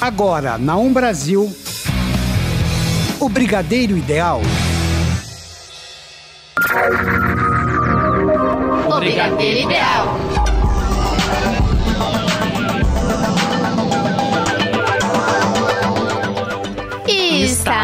Agora, na Um Brasil, o Brigadeiro Ideal. O Brigadeiro Ideal.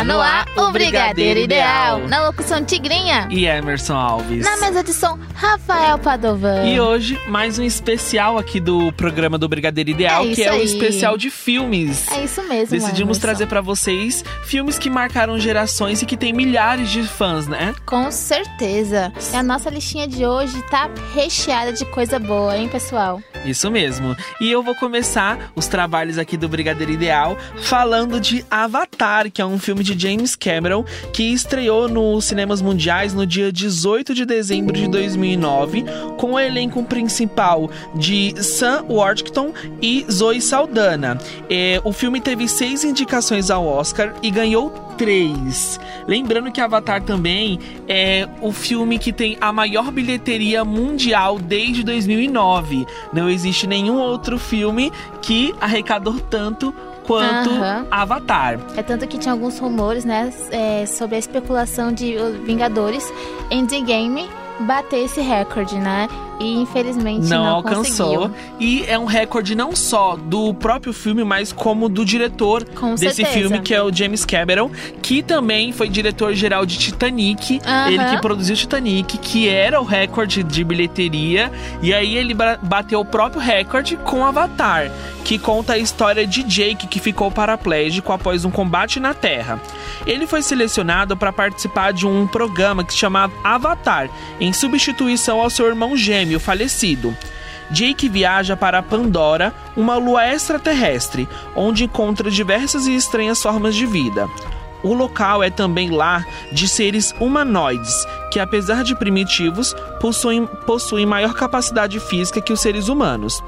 No ar o Brigadeiro Ideal. Na locução Tigrinha. E Emerson Alves. Na mesa de som, Rafael Padovan. E hoje, mais um especial aqui do programa do Brigadeiro Ideal, É que é o aí. especial de filmes. É isso mesmo, Decidimos Emerson. trazer pra vocês filmes que marcaram gerações e que tem milhares de fãs, né? Com certeza. E a nossa listinha de hoje tá recheada de coisa boa, hein, pessoal? Isso mesmo. E eu vou começar os trabalhos aqui do Brigadeiro Ideal falando de Avatar, que é um filme de James Cameron que estreou nos cinemas mundiais no dia 18 de dezembro de 2009, com o elenco principal de Sam Worthington e Zoe Saldana. É, o filme teve seis indicações ao Oscar e ganhou três. Lembrando que Avatar também é o filme que tem a maior bilheteria mundial desde 2009. Não existe nenhum outro filme que arrecadou tanto quanto Aham. Avatar. É tanto que tinha alguns rumores, né, é, sobre a especulação de Vingadores Endgame bater esse recorde, né? E infelizmente Não, não, alcançou. conseguiu. E é um recorde não só do próprio filme, mas como do diretor Com desse certeza. filme, que é o James Cameron, que também foi diretor geral de Titanic. Aham. Ele que produziu Titanic, que era o recorde de bilheteria. E aí ele ba- bateu o próprio recorde com Avatar, que conta a história de Jake, que ficou paraplégico após um combate na Terra. Ele foi selecionado para participar de um programa que se chamava Avatar, em substituição ao seu irmão gêmeo falecido. Jake viaja para Pandora, uma lua extraterrestre, onde encontra diversas e estranhas formas de vida. O local é também lar de seres humanoides, que apesar de primitivos, possuem, possuem maior capacidade física que os seres humanos.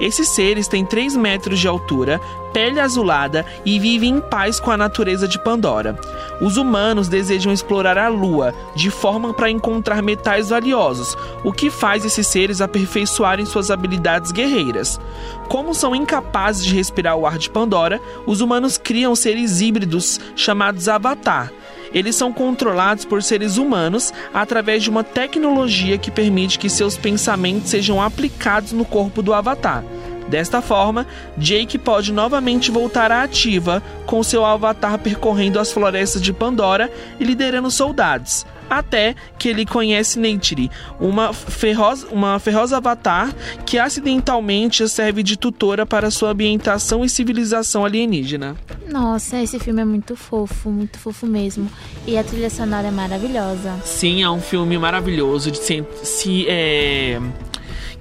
Esses seres têm 3 metros de altura, pele azulada e vivem em paz com a natureza de Pandora. Os humanos desejam explorar a Lua de forma para encontrar metais valiosos, o que faz esses seres aperfeiçoarem suas habilidades guerreiras. Como são incapazes de respirar o ar de Pandora, os humanos criam seres híbridos chamados Avatar. Eles são controlados por seres humanos através de uma tecnologia que permite que seus pensamentos sejam aplicados no corpo do Avatar. Desta forma, Jake pode novamente voltar à ativa, com seu avatar percorrendo as florestas de Pandora e liderando soldados. Até que ele conhece Neytiri, uma feroz, uma feroz avatar que acidentalmente serve de tutora para sua ambientação e civilização alienígena. Nossa, esse filme é muito fofo, muito fofo mesmo. E a trilha sonora é maravilhosa. Sim, é um filme maravilhoso de se, se é,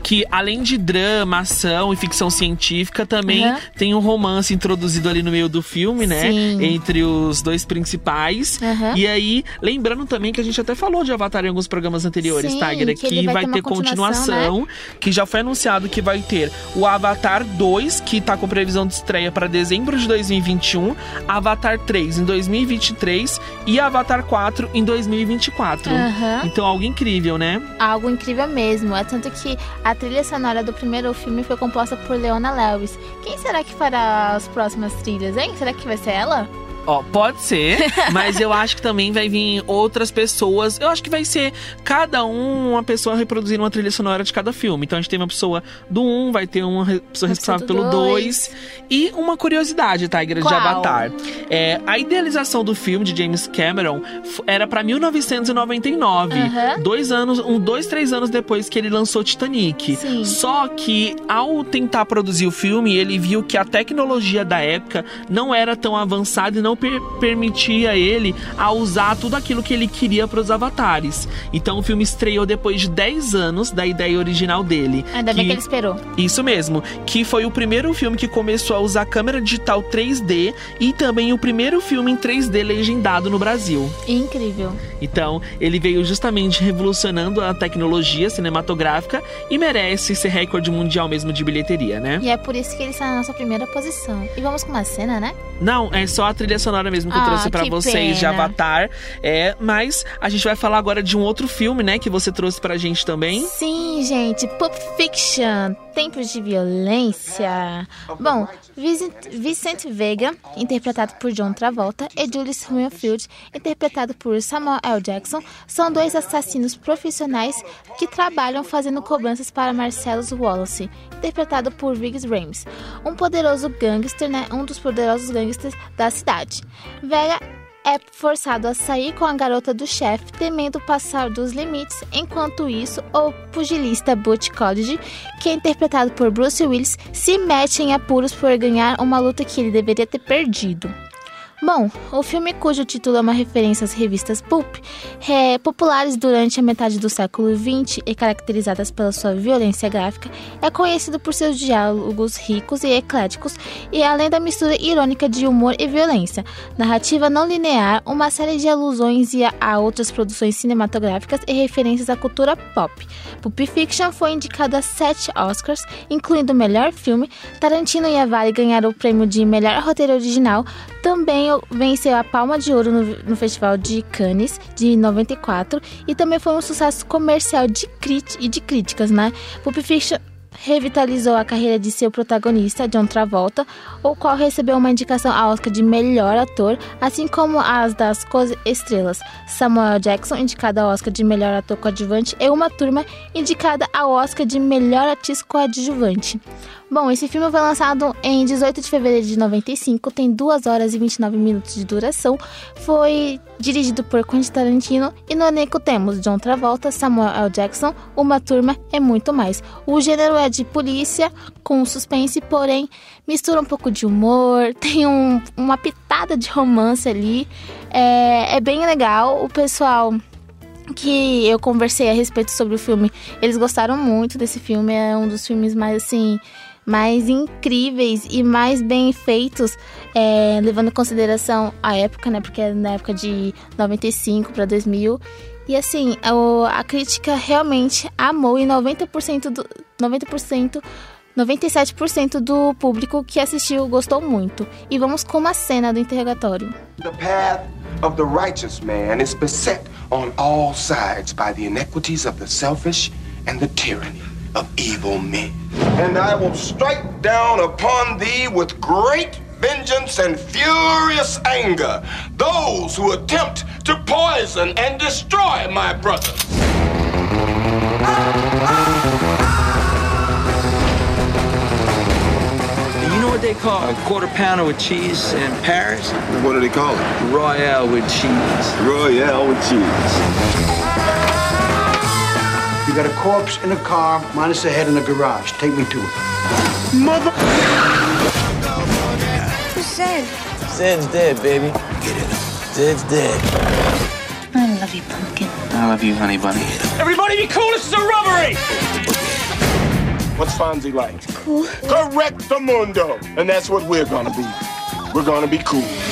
que além de drama, ação e ficção científica, também Aham. tem um romance introduzido ali no meio do filme, né? Sim. Entre os dois principais. Aham. E aí, lembrando também que a gente até falou de Avatar em alguns programas anteriores, Sim, Tiger, que ele vai ter ter uma continuação, continuação, que já foi anunciado que vai ter o Avatar 2, que tá com previsão de estreia para dezembro de 2021, Avatar 3 em 2023 e Avatar 4 em 2024. Aham. Então, algo incrível, né? Algo incrível mesmo. É tanto que a trilha sonora do primeiro filme foi composta por Leona Lewis. Quem será que fará as próximas trilhas, hein? Será que vai ser ela? Ó, pode ser, mas eu acho que também vai vir outras pessoas. Eu acho que vai ser cada um uma pessoa reproduzindo uma trilha sonora de cada filme. Então a gente tem uma pessoa do 1, vai ter uma pessoa responsável pelo do 2. E uma curiosidade, Tiger, de Qual? Avatar. É, a idealização do filme de James Cameron era pra 1999. Aham. Dois anos, um, dois, três anos depois que ele lançou Titanic. Sim. Só que ao tentar produzir o filme, ele viu que a tecnologia da época não era tão avançada e não per- permitia ele a usar tudo aquilo que ele queria para os avatares. Então o filme estreou depois de 10 anos da ideia original dele. Ainda bem que ele esperou. Isso mesmo, que foi o primeiro filme que começou a usar câmera digital 3D e também o primeiro filme em 3D legendado no Brasil. Incrível. Então, ele veio justamente revolucionando a tecnologia cinematográfica e merece ser recorde mundial mesmo de bilheteria, né? E é por isso que ele está na nossa primeira posição. E vamos com uma cena, né? Não, é só a trilha sonora mesmo que eu Ah, trouxe que vocês de pena. Avatar. É, mas a gente vai falar agora de um outro filme, né, que você trouxe pra gente também. Sim, gente, Pulp Fiction, Tempos de Violência. Bom, Vicent, Vicente Vega, interpretado por John Travolta, e Julius Winfield, interpretado por Samuel L. Jackson, são dois assassinos profissionais que trabalham fazendo cobranças para Marcellus Wallace, interpretado por Riggs Rames, um poderoso gangster, né, um dos poderosos gangsters da cidade. Vega é forçado a sair com a garota do chefe, temendo passar dos limites. Enquanto isso, o pugilista Butch College, que é interpretado por Bruce Willis, se mete em apuros por ganhar uma luta que ele deveria ter perdido. Bom, o filme cujo título é uma referência às revistas Pulp, é, populares durante a metade do século XX e caracterizadas pela sua violência gráfica, é conhecido por seus diálogos ricos e ecléticos e além da mistura irônica de humor e violência, narrativa não linear, uma série de alusões a, a outras produções cinematográficas e referências à cultura pop. Pulp Fiction foi indicado a sete Oscars, incluindo o melhor filme. Tarantino e a Vale ganharam o prêmio de melhor roteiro original. Também venceu a Palma de Ouro no, no Festival de Cannes de 94 e também foi um sucesso comercial de crit e de críticas, né? Pulp Fiction revitalizou a carreira de seu protagonista, John Travolta, o qual recebeu uma indicação ao Oscar de melhor ator, assim como as das co-estrelas Samuel Jackson, indicada ao Oscar de melhor ator coadjuvante, e Uma Turma, indicada ao Oscar de melhor atriz coadjuvante. Bom, esse filme foi lançado em 18 de fevereiro de 95, tem 2 horas e 29 minutos de duração, foi dirigido por Quentin Tarantino e no elenco temos John Travolta, Samuel L. Jackson, Uma Turma e muito mais. O gênero é de polícia com suspense, porém mistura um pouco de humor, tem um- uma pitada de romance ali, é, é bem legal. O pessoal que eu conversei a respeito sobre o filme, eles gostaram muito desse filme, é um dos filmes mais assim mais incríveis e mais bem feitos, é, levando em consideração a época, né? Porque é na época de 95 para 2000. E assim, o- a crítica realmente amou e 90% do 90% 97% do público que assistiu gostou muito. E vamos com uma cena do interrogatório. The path of the righteous man is beset on all sides by the iniquities of the selfish and the tyranny of evil men. And I will strike down upon thee with great vengeance and furious anger those who attempt to poison and destroy my brothers. You know what they call a quarter pounder with cheese in Paris? What do they call it? Royale with cheese. Royale with cheese. You got a corpse in a car, minus a head in a garage. Take me to it. Mother. Who's Sid? Sid's dead, baby. Get it. Sid's dead. I love you, pumpkin. I love you, honey bunny. Everybody be cool, this is a robbery! What's Fonzie like? Cool. Correct the mundo. And that's what we're gonna be. We're gonna be cool.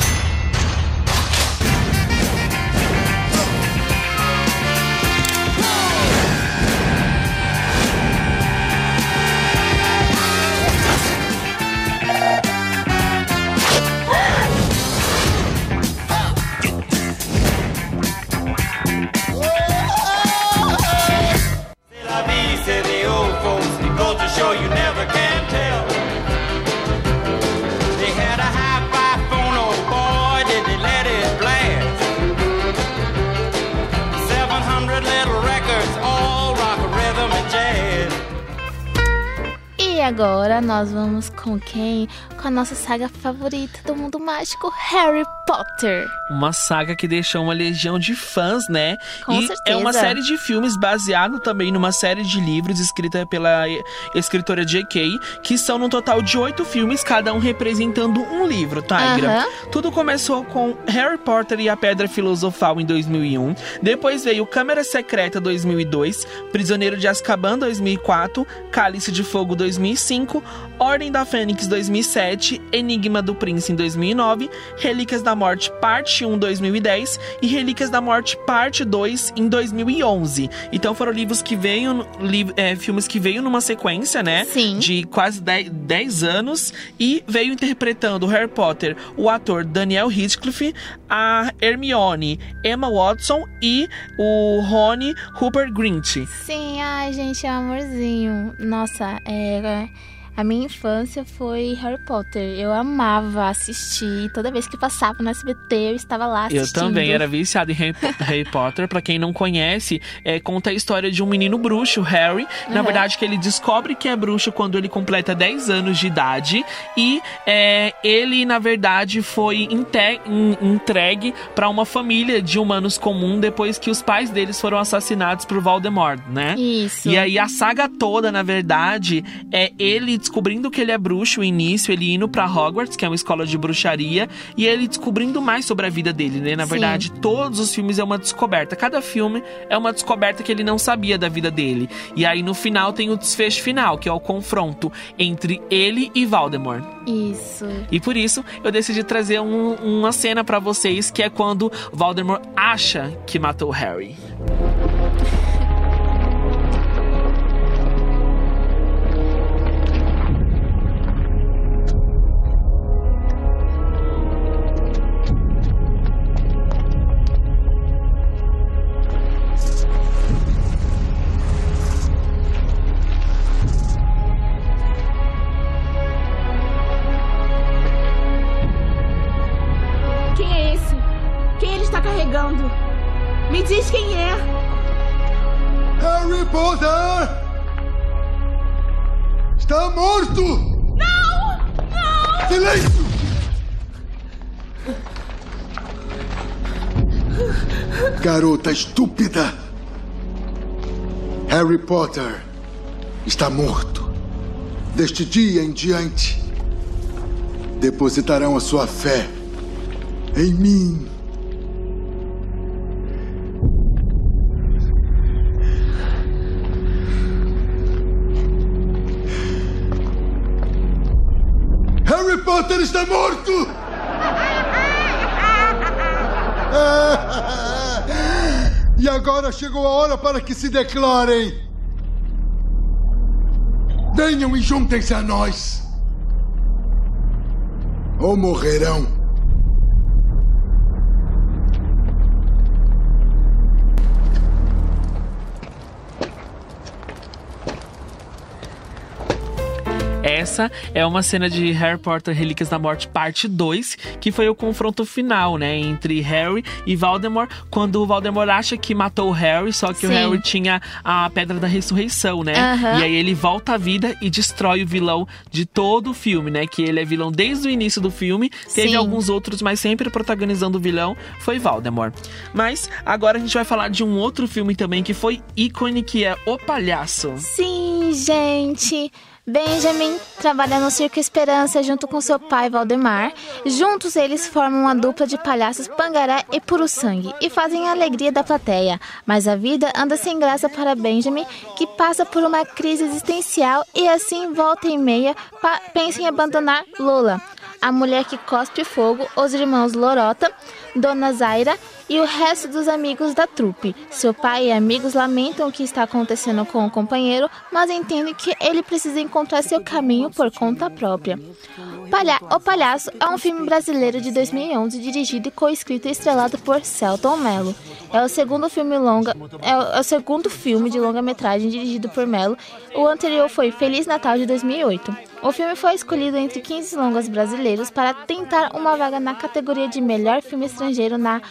Agora nós vamos com quem? Com a nossa saga favorita do mundo mágico, Harry Potter. Uma saga que deixou uma legião de fãs, né? Com e certeza. é uma série de filmes baseado também numa série de livros escrita pela e- escritora J.K., que são no total de oito filmes, cada um representando um livro, Tigra. Aham. Tudo começou com Harry Potter e a Pedra Filosofal em 2001, depois veio Câmara Secreta 2002, Prisioneiro de Azkaban 2004, Cálice de Fogo 2005, Ordem da Fênix 2007, Enigma do Príncipe em 2009, Relíquias da Morte Parte 1 2010 e Relíquias da Morte Parte 2 em 2011. Então foram livros que veio, li, é, filmes que veio numa sequência, né? Sim. De quase 10 anos e veio interpretando Harry Potter o ator Daniel Radcliffe, a Hermione, Emma Watson e o Rony Rupert Grint. Sim, ai, gente, é um amorzinho. Nossa, é. A minha infância foi Harry Potter. Eu amava assistir. Toda vez que passava no SBT, eu estava lá assistindo. Eu também era viciado em Harry, Potter. Pra quem não conhece, é, conta a história de um menino bruxo, Harry. Na Uhum. verdade, que ele descobre que é bruxo quando ele completa 10 anos de idade. E é, ele, na verdade, foi entregue pra uma família de humanos comum depois que os pais deles foram assassinados por Voldemort, né? Isso. E aí a saga toda, na verdade, é ele descobrindo que ele é bruxo, o início, ele indo pra Hogwarts, que é uma escola de bruxaria, e ele descobrindo mais sobre a vida dele, né? Na Sim. verdade, todos os filmes é uma descoberta. Cada filme é uma descoberta que ele não sabia da vida dele. E aí no final tem o desfecho final, que é o confronto entre ele e Voldemort. Isso. E por isso eu decidi trazer um- uma cena pra vocês, que é quando Voldemort acha que matou Harry. Garota estúpida! Harry Potter está morto. Deste dia em diante, depositarão a sua fé em mim. Harry Potter está morto! Agora chegou a hora para que se declarem. Venham e juntem-se a nós. Ou morrerão. Essa é uma cena de Harry Potter Relíquias da Morte parte 2, que foi o confronto final, né, entre Harry e Voldemort, quando o Voldemort acha que matou o Harry, só que o Sim. Harry tinha a Pedra da Ressurreição, né? Aham. E aí ele volta à vida e destrói o vilão de todo o filme, né? Que ele é vilão desde o início do filme, teve Sim. alguns outros, mas sempre protagonizando o vilão foi Voldemort. Mas agora a gente vai falar de um outro filme também que foi ícone, que é O Palhaço. Sim, gente. Benjamin trabalha no Circo Esperança junto com seu pai Valdemar. Juntos eles formam uma dupla de palhaços Pangaré e Puro Sangue e fazem a alegria da plateia. Mas a vida anda sem graça para Benjamin, que passa por uma crise existencial e assim volta e meia pensa em abandonar Lola, a mulher que cospe fogo, os irmãos Lorota, Dona Zaira e o resto dos amigos da trupe. Seu pai e amigos lamentam o que está acontecendo com o companheiro, mas entendem que ele precisa encontrar seu caminho por conta própria. Palha o Palhaço é um filme brasileiro de 2011 dirigido e coescrito e estrelado por Celton Mello. É o segundo filme longa, é o, é segundo filme de longa-metragem dirigido por Mello. O anterior foi Feliz Natal de 2008. O filme foi escolhido entre 15 longas brasileiros para tentar uma vaga na categoria de melhor filme estrangeiro na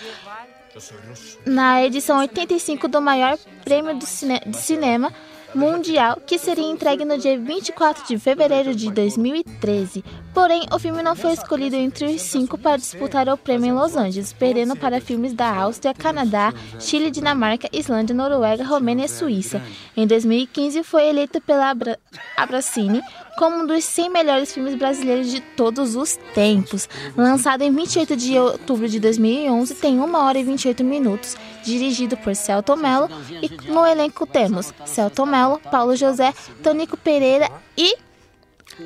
na edição 85 do maior prêmio cine- de cinema mundial, que seria entregue no dia 24 de fevereiro de 2013. Porém, o filme não foi escolhido entre os cinco para disputar o prêmio em Los Angeles, perdendo para filmes da Áustria, Canadá, Chile, Dinamarca, Islândia, Noruega, Romênia e Suíça. Em 2015, foi eleito pela Abra Abracine como um dos 100 melhores filmes brasileiros de todos os tempos. Lançado em 28 de outubro de 2011, tem 1 hora e 28 minutos, dirigido por Celton Mello e no elenco temos Celton Mello, Paulo José, Tonico Pereira e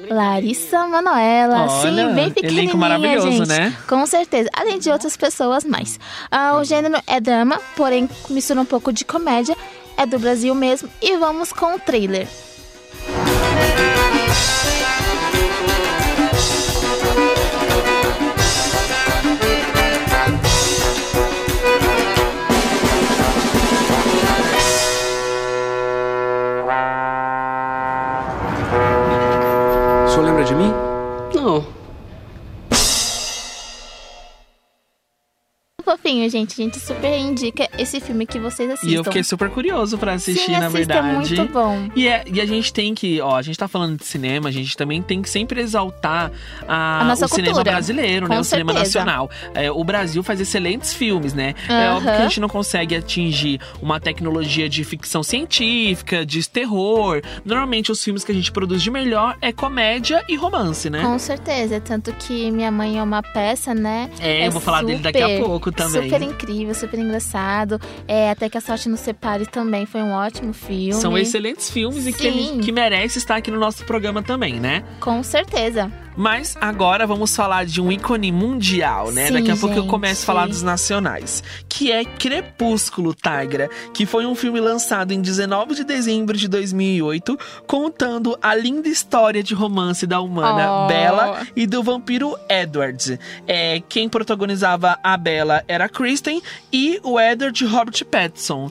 Larissa Manoela, Olha, sim, bem pequenininha, maravilhoso, gente. né? Com certeza, além de outras pessoas mais. Ah, o gênero é drama, porém mistura um pouco de comédia, é do Brasil mesmo, e vamos com o trailer. O Gente. A gente super indica esse filme que vocês assistam. E eu fiquei super curioso pra assistir, Sim, na é verdade. muito bom. E, é, e a gente tem que, ó, a gente tá falando de cinema, a gente também tem que sempre exaltar a, A nossa o cinema cultura. brasileiro, né? Com O cinema certeza. nacional. É, o Brasil faz excelentes filmes, né? É Aham. óbvio que a gente não consegue atingir uma tecnologia de ficção científica, de terror. Normalmente os filmes que a gente produz de melhor é comédia e romance, né? Com certeza, tanto que Minha Mãe é uma peça, né? É, eu vou falar dele daqui a pouco também. Super incrível, super engraçado. É, Até que a Sorte nos Separe também foi um ótimo filme. São excelentes filmes e que, Sim. que merece estar aqui no nosso programa também, né? Com certeza. Mas agora vamos falar de um ícone mundial, né? Sim, Daqui a pouco eu gente. começo a falar dos nacionais. Que é Crepúsculo, Tigra. Que foi um filme lançado em 19 de dezembro de 2008, contando a linda história de romance da humana Oh. Bella e do vampiro Edward. É, quem protagonizava a Bella era a Kristen e o Edward Robert Pattinson.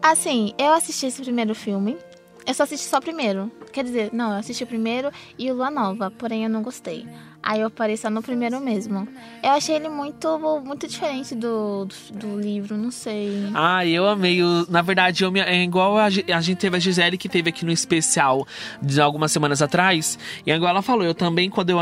Assim, eu assisti esse primeiro filme. Eu só assisti só o primeiro. Quer dizer, não, eu assisti o primeiro e o Lua Nova, porém eu não gostei. Aí eu parei só no primeiro mesmo. Eu achei ele muito, muito diferente do, do, do livro, não sei. Ah, eu amei. o- Na verdade, eu me- é igual a, a gente teve a Gisele que teve aqui no especial de algumas semanas atrás. E igual ela falou, eu também, quando eu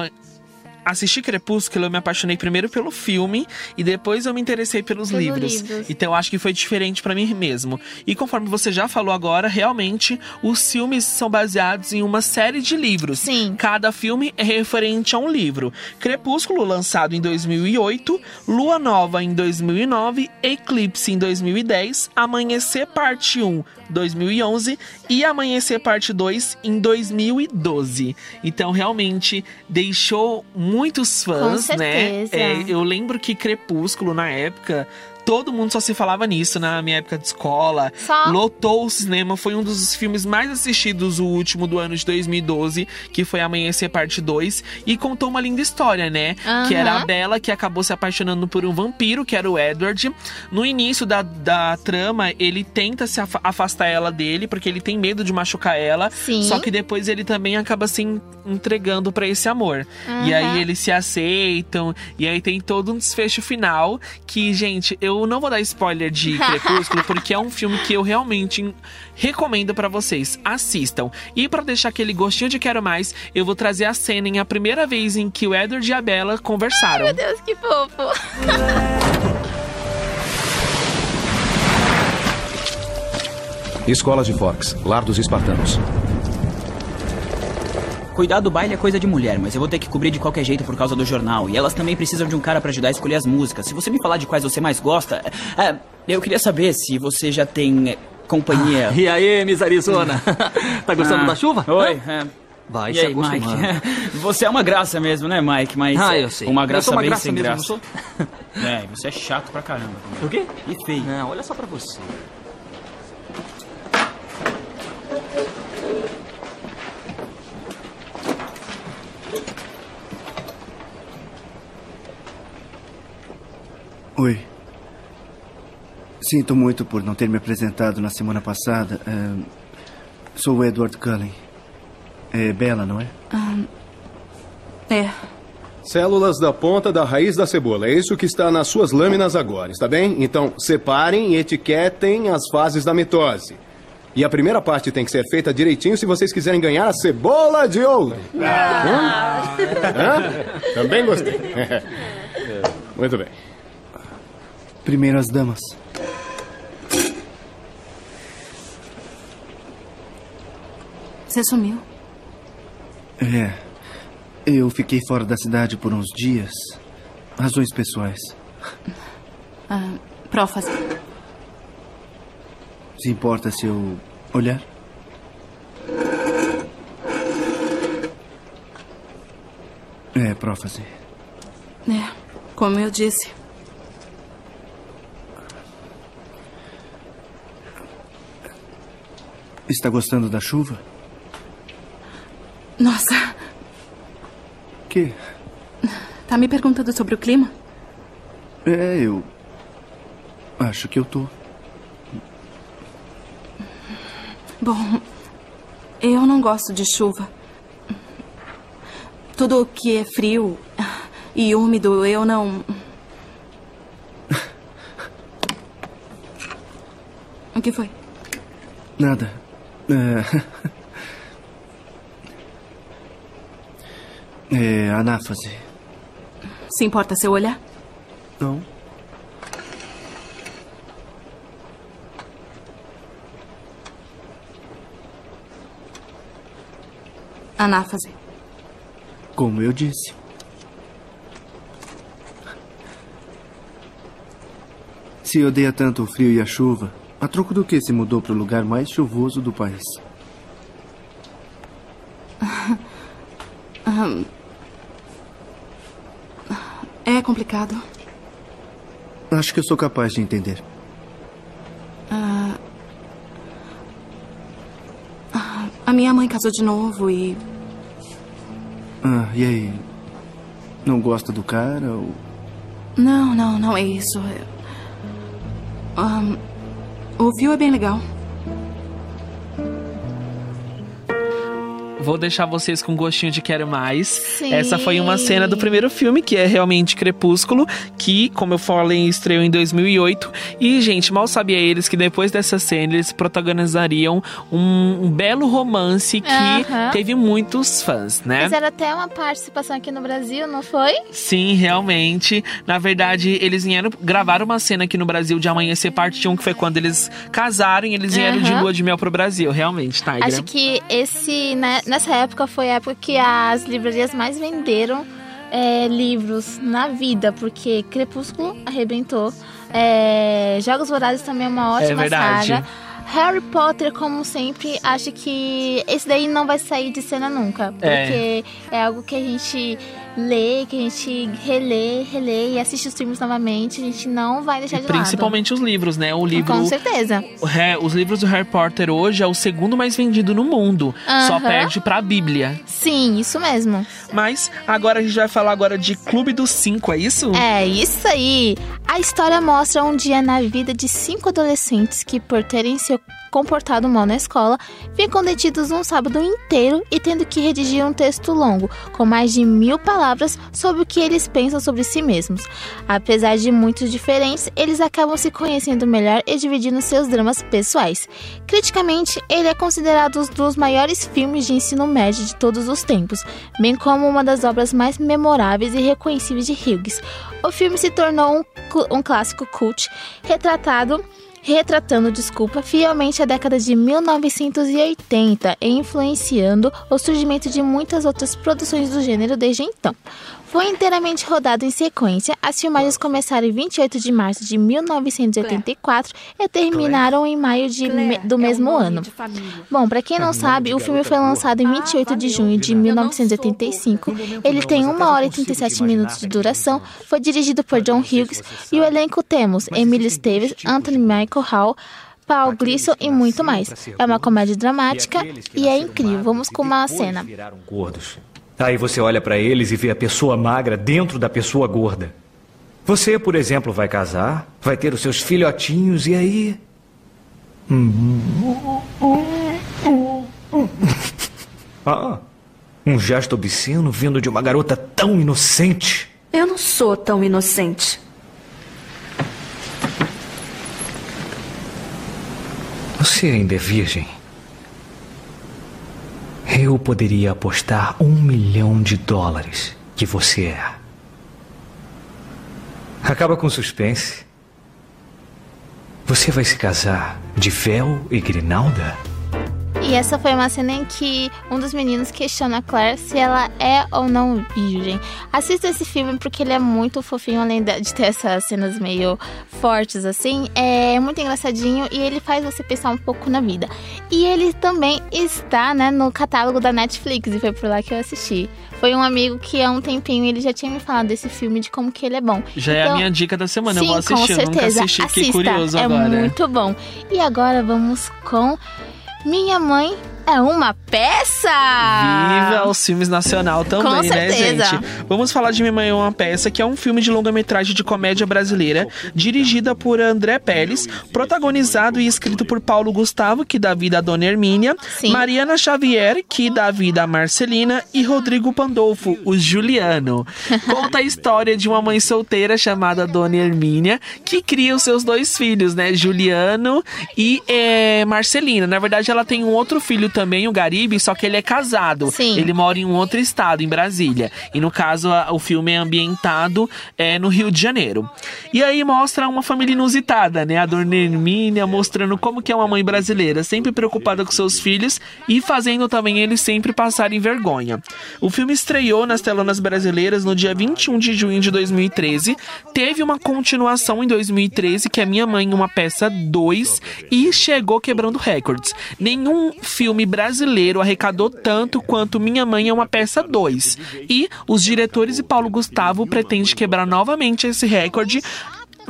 assisti Crepúsculo, eu me apaixonei primeiro pelo filme e depois eu me interessei pelos Pelos livros. livros. Então eu acho que foi diferente pra mim mesmo. E conforme você já falou agora, realmente os filmes são baseados em uma série de livros. Sim. Cada filme é referente a um livro. Crepúsculo, lançado em 2008, Lua Nova em 2009, Eclipse em 2010, Amanhecer Parte 1 2011 e Amanhecer Parte 2 em 2012. Então, realmente, deixou muitos fãs, né? É, eu lembro que Crepúsculo, na época, todo mundo só se falava nisso na minha época de escola. Só. Lotou o cinema, foi um dos filmes mais assistidos, o último do ano de 2012, que foi Amanhecer Parte 2, e contou uma linda história, né? Aham. Que era a Bella que acabou se apaixonando por um vampiro, que era o Edward. No início da, da trama, ele tenta se afa- afastar ela dele, porque ele tem medo de machucar ela. Sim. Só que depois ele também acaba se en- entregando pra esse amor. E Aham. aí eles se aceitam, e aí tem todo um desfecho final que, gente, eu não vou dar spoiler de Crepúsculo, porque é um filme que eu realmente recomendo pra vocês. Assistam. E pra deixar aquele gostinho de quero mais, eu vou trazer a cena em a primeira vez em que o Edward e a Bella conversaram. Meu Deus, que fofo. Escola de Forks, Lar dos Espartanos. Cuidar do baile é coisa de mulher, mas eu vou ter que cobrir de qualquer jeito por causa do jornal. E elas também precisam de um cara pra ajudar a escolher as músicas. Se você me falar de quais você mais gosta, é, eu queria saber se você já tem é, companhia. E aí, Miss Arizona? tá gostando Ah, da chuva? Oi. é. Vai e se aí, Mike? Você é uma graça mesmo, né, Mike? Mas Ah, é eu sei. Uma Eu graça sou uma bem graça sem mesmo, graça. não sou? É, você é chato pra caramba. O quê? E feio. Não, olha só pra você. Oi. Sinto muito por não ter me apresentado na semana passada. Ahn, sou o Edward Cullen. É Bela, não é? É. Células da ponta da raiz da cebola. É isso que está nas suas lâminas agora, está bem? Então, separem e etiquetem as fases da mitose. E a primeira parte tem que ser feita direitinho se vocês quiserem ganhar a cebola de ouro. Hã? Hã? Também gostei. Muito bem. Primeiro as damas. Você sumiu. É. Eu fiquei fora da cidade por uns dias. Razões pessoais. Ah, prófase. Se importa se eu olhar? É, prófase. É, como eu disse. Está gostando da chuva? Nossa, Que? tá me perguntando sobre o clima? É, eu. Acho que eu tô. Bom, eu não gosto de chuva. Tudo que é frio e úmido, eu não. O que foi? Nada. É. É anáfase. Se importa se eu olhar? Não. Anáfase. Como eu disse. Se odeia tanto o frio e a chuva, a troco do que se mudou para o lugar mais chuvoso do país? É complicado. Acho que eu sou capaz de entender. Ah, ah, a minha mãe casou de novo e. Ah, e aí? Não gosta do cara ou. Não, não, não é isso. É- Ahn, o fio é bem legal. Vou deixar vocês com gostinho de quero mais. Sim. Essa foi uma cena do primeiro filme, que é realmente Crepúsculo, que, como eu falei, estreou em 2008. E, gente, mal sabia eles que depois dessa cena eles protagonizariam um, um belo romance que teve muitos fãs, né? Fizeram até uma participação aqui no Brasil, não foi? Sim, realmente. Na verdade, eles vieram gravar uma cena aqui no Brasil de Amanhecer Parte 1, que foi quando eles casaram e eles vieram de lua de mel pro Brasil. Realmente, Tigra. Acho que esse, né, nessa época foi a época que as livrarias mais venderam é, livros na vida, porque Crepúsculo arrebentou. É, Jogos Vorazes também é uma ótima verdade. saga. Harry Potter, como sempre, acho que esse daí não vai sair de cena nunca. É. Porque é, algo que a gente lê, que a gente relê, relê e assiste os filmes novamente. A gente não vai deixar E de principalmente os livros, né? O lado. livro. Com certeza. Harry- os livros do Harry Potter hoje é o segundo mais vendido no mundo. Só perde pra Bíblia. Sim, isso mesmo. Mas agora a gente vai falar agora de Clube dos Cinco, é isso? É isso aí. A história mostra um dia na vida de cinco adolescentes que, por terem se comportado mal na escola, ficam detidos um sábado inteiro e tendo que redigir um texto longo, com mais de mil palavras, sobre o que eles pensam sobre si mesmos. Apesar de muitos diferentes, eles acabam se conhecendo melhor e dividindo seus dramas pessoais. Criticamente, ele é considerado um dos maiores filmes de ensino médio de todos os tempos, bem como uma das obras mais memoráveis e reconhecíveis de Hughes. O filme se tornou um, um clássico cult, retratado retratando, desculpa, fielmente a década de 1980 e influenciando o surgimento de muitas outras produções do gênero desde então. Foi inteiramente rodado em sequência. As filmagens começaram em 28 de março de 1984 e terminaram em maio de me- do mesmo ano. Bom, pra quem não sabe, o filme foi lançado em 28 de junho de 1985. Ele tem 1 hora e 37 minutos de duração. Foi dirigido por John Hughes e o elenco temos Emily Esteves, Anthony Michael Hall, Paul Gleason e muito mais. É uma comédia dramática e é incrível. Vamos com uma cena. Viraram gordos. Aí você olha pra eles e vê a pessoa magra dentro da pessoa gorda. Você, por exemplo, vai casar, vai ter os seus filhotinhos e aí. Ah, um gesto obsceno vindo de uma garota tão inocente. Eu não sou tão inocente. Você ainda é virgem. Eu poderia apostar um milhão de dólares que você é. Acaba com suspense. Você vai se casar de véu e grinalda? E essa foi uma cena em que um dos meninos questiona a Claire se ela é ou não virgem. Assista esse filme porque ele é muito fofinho, além de ter essas cenas meio fortes assim. É muito engraçadinho e ele faz você pensar um pouco na vida. E ele também está, né, no catálogo da Netflix e foi por lá que eu assisti. Foi um amigo que há um tempinho ele já tinha me falado desse filme, de como que ele é bom. Já é a Então, minha dica da semana, sim, eu vou assistir. com eu nunca certeza. assisti, fiquei Assista, curioso é agora. muito bom. E agora vamos com Minha Mãe é uma peça! Viva os filmes nacional também, né, gente? Vamos falar de Minha Mãe é uma Peça, que é um filme de longa-metragem de comédia brasileira, dirigida por André Peles, protagonizado e escrito por Paulo Gustavo, que dá vida a Dona Hermínia, Mariana Xavier, que dá vida a Marcelina, e Rodrigo Pandolfo, o Juliano. Conta a história de uma mãe solteira chamada Dona Hermínia, que cria os seus dois filhos, né? Juliano e eh, Marcelina. Na verdade, ela tem um outro filho também, o Garibe, só que ele é casado. Ele mora em um outro estado, em Brasília. E no caso, a- o filme é ambientado é, no Rio de Janeiro. E aí mostra uma família inusitada, né? A Dona Hermínia mostrando como que é uma mãe brasileira, sempre preocupada com seus filhos e fazendo também eles sempre passarem vergonha. O filme estreou nas telonas brasileiras no dia 21 de junho de 2013. Teve uma continuação em 2013, que é Minha Mãe, uma peça 2, e chegou quebrando recordes. Nenhum filme brasileiro arrecadou tanto quanto Minha Mãe é uma peça 2. E os diretores e Paulo Gustavo pretende quebrar novamente esse recorde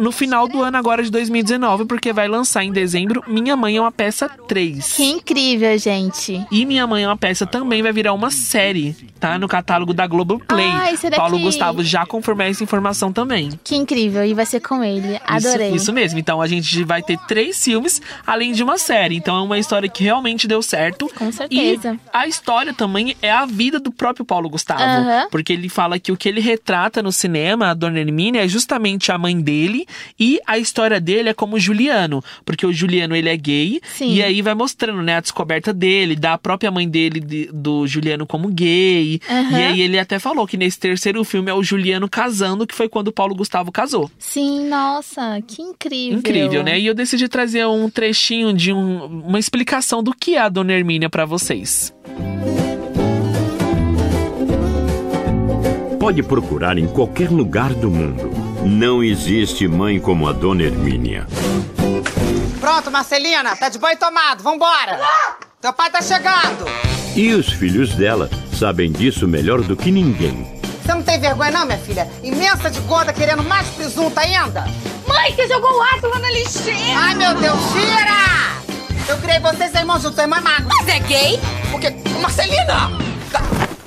no final do ano agora de 2019, porque vai lançar em dezembro Minha Mãe é uma peça 3. Que incrível, gente. E Minha Mãe é uma peça também vai virar uma série, tá? No catálogo da Globoplay. Ai, será Paulo Gustavo já confirmou essa informação também. Que incrível. E vai ser com ele. Adorei. Isso, isso mesmo. Então a gente vai ter três filmes além de uma série. Então é uma história que realmente deu certo. Com certeza. E a história também é a vida do próprio Paulo Gustavo. Aham. Porque ele fala que o que ele retrata no cinema, a Dona Hermínia, é justamente a mãe dele. E a história dele é como o Juliano. Porque o Juliano, ele é gay. Sim. E aí vai mostrando, né, a descoberta dele, da própria mãe dele, de- do Juliano como gay. Aham. E aí ele até falou que nesse terceiro filme é o Juliano casando, que foi quando o Paulo Gustavo casou. Sim, nossa, que incrível. Incrível, né? E eu decidi trazer um trechinho de um- uma explicação do que é a Dona Hermínia pra vocês. Pode procurar em qualquer lugar do mundo. Não existe mãe como a Dona Hermínia. Pronto, Marcelina, tá de banho tomado, vambora! Teu pai tá chegando! E os filhos dela sabem disso melhor do que ninguém. Você não tem vergonha não, minha filha? Imensa de gorda querendo mais presunto ainda? Mãe, você jogou o ácido lá na lixeira! Ai, meu Deus, tira! Eu criei vocês irmãos juntos, sua irmã é magra. Mas é gay? Porque... Marcelina!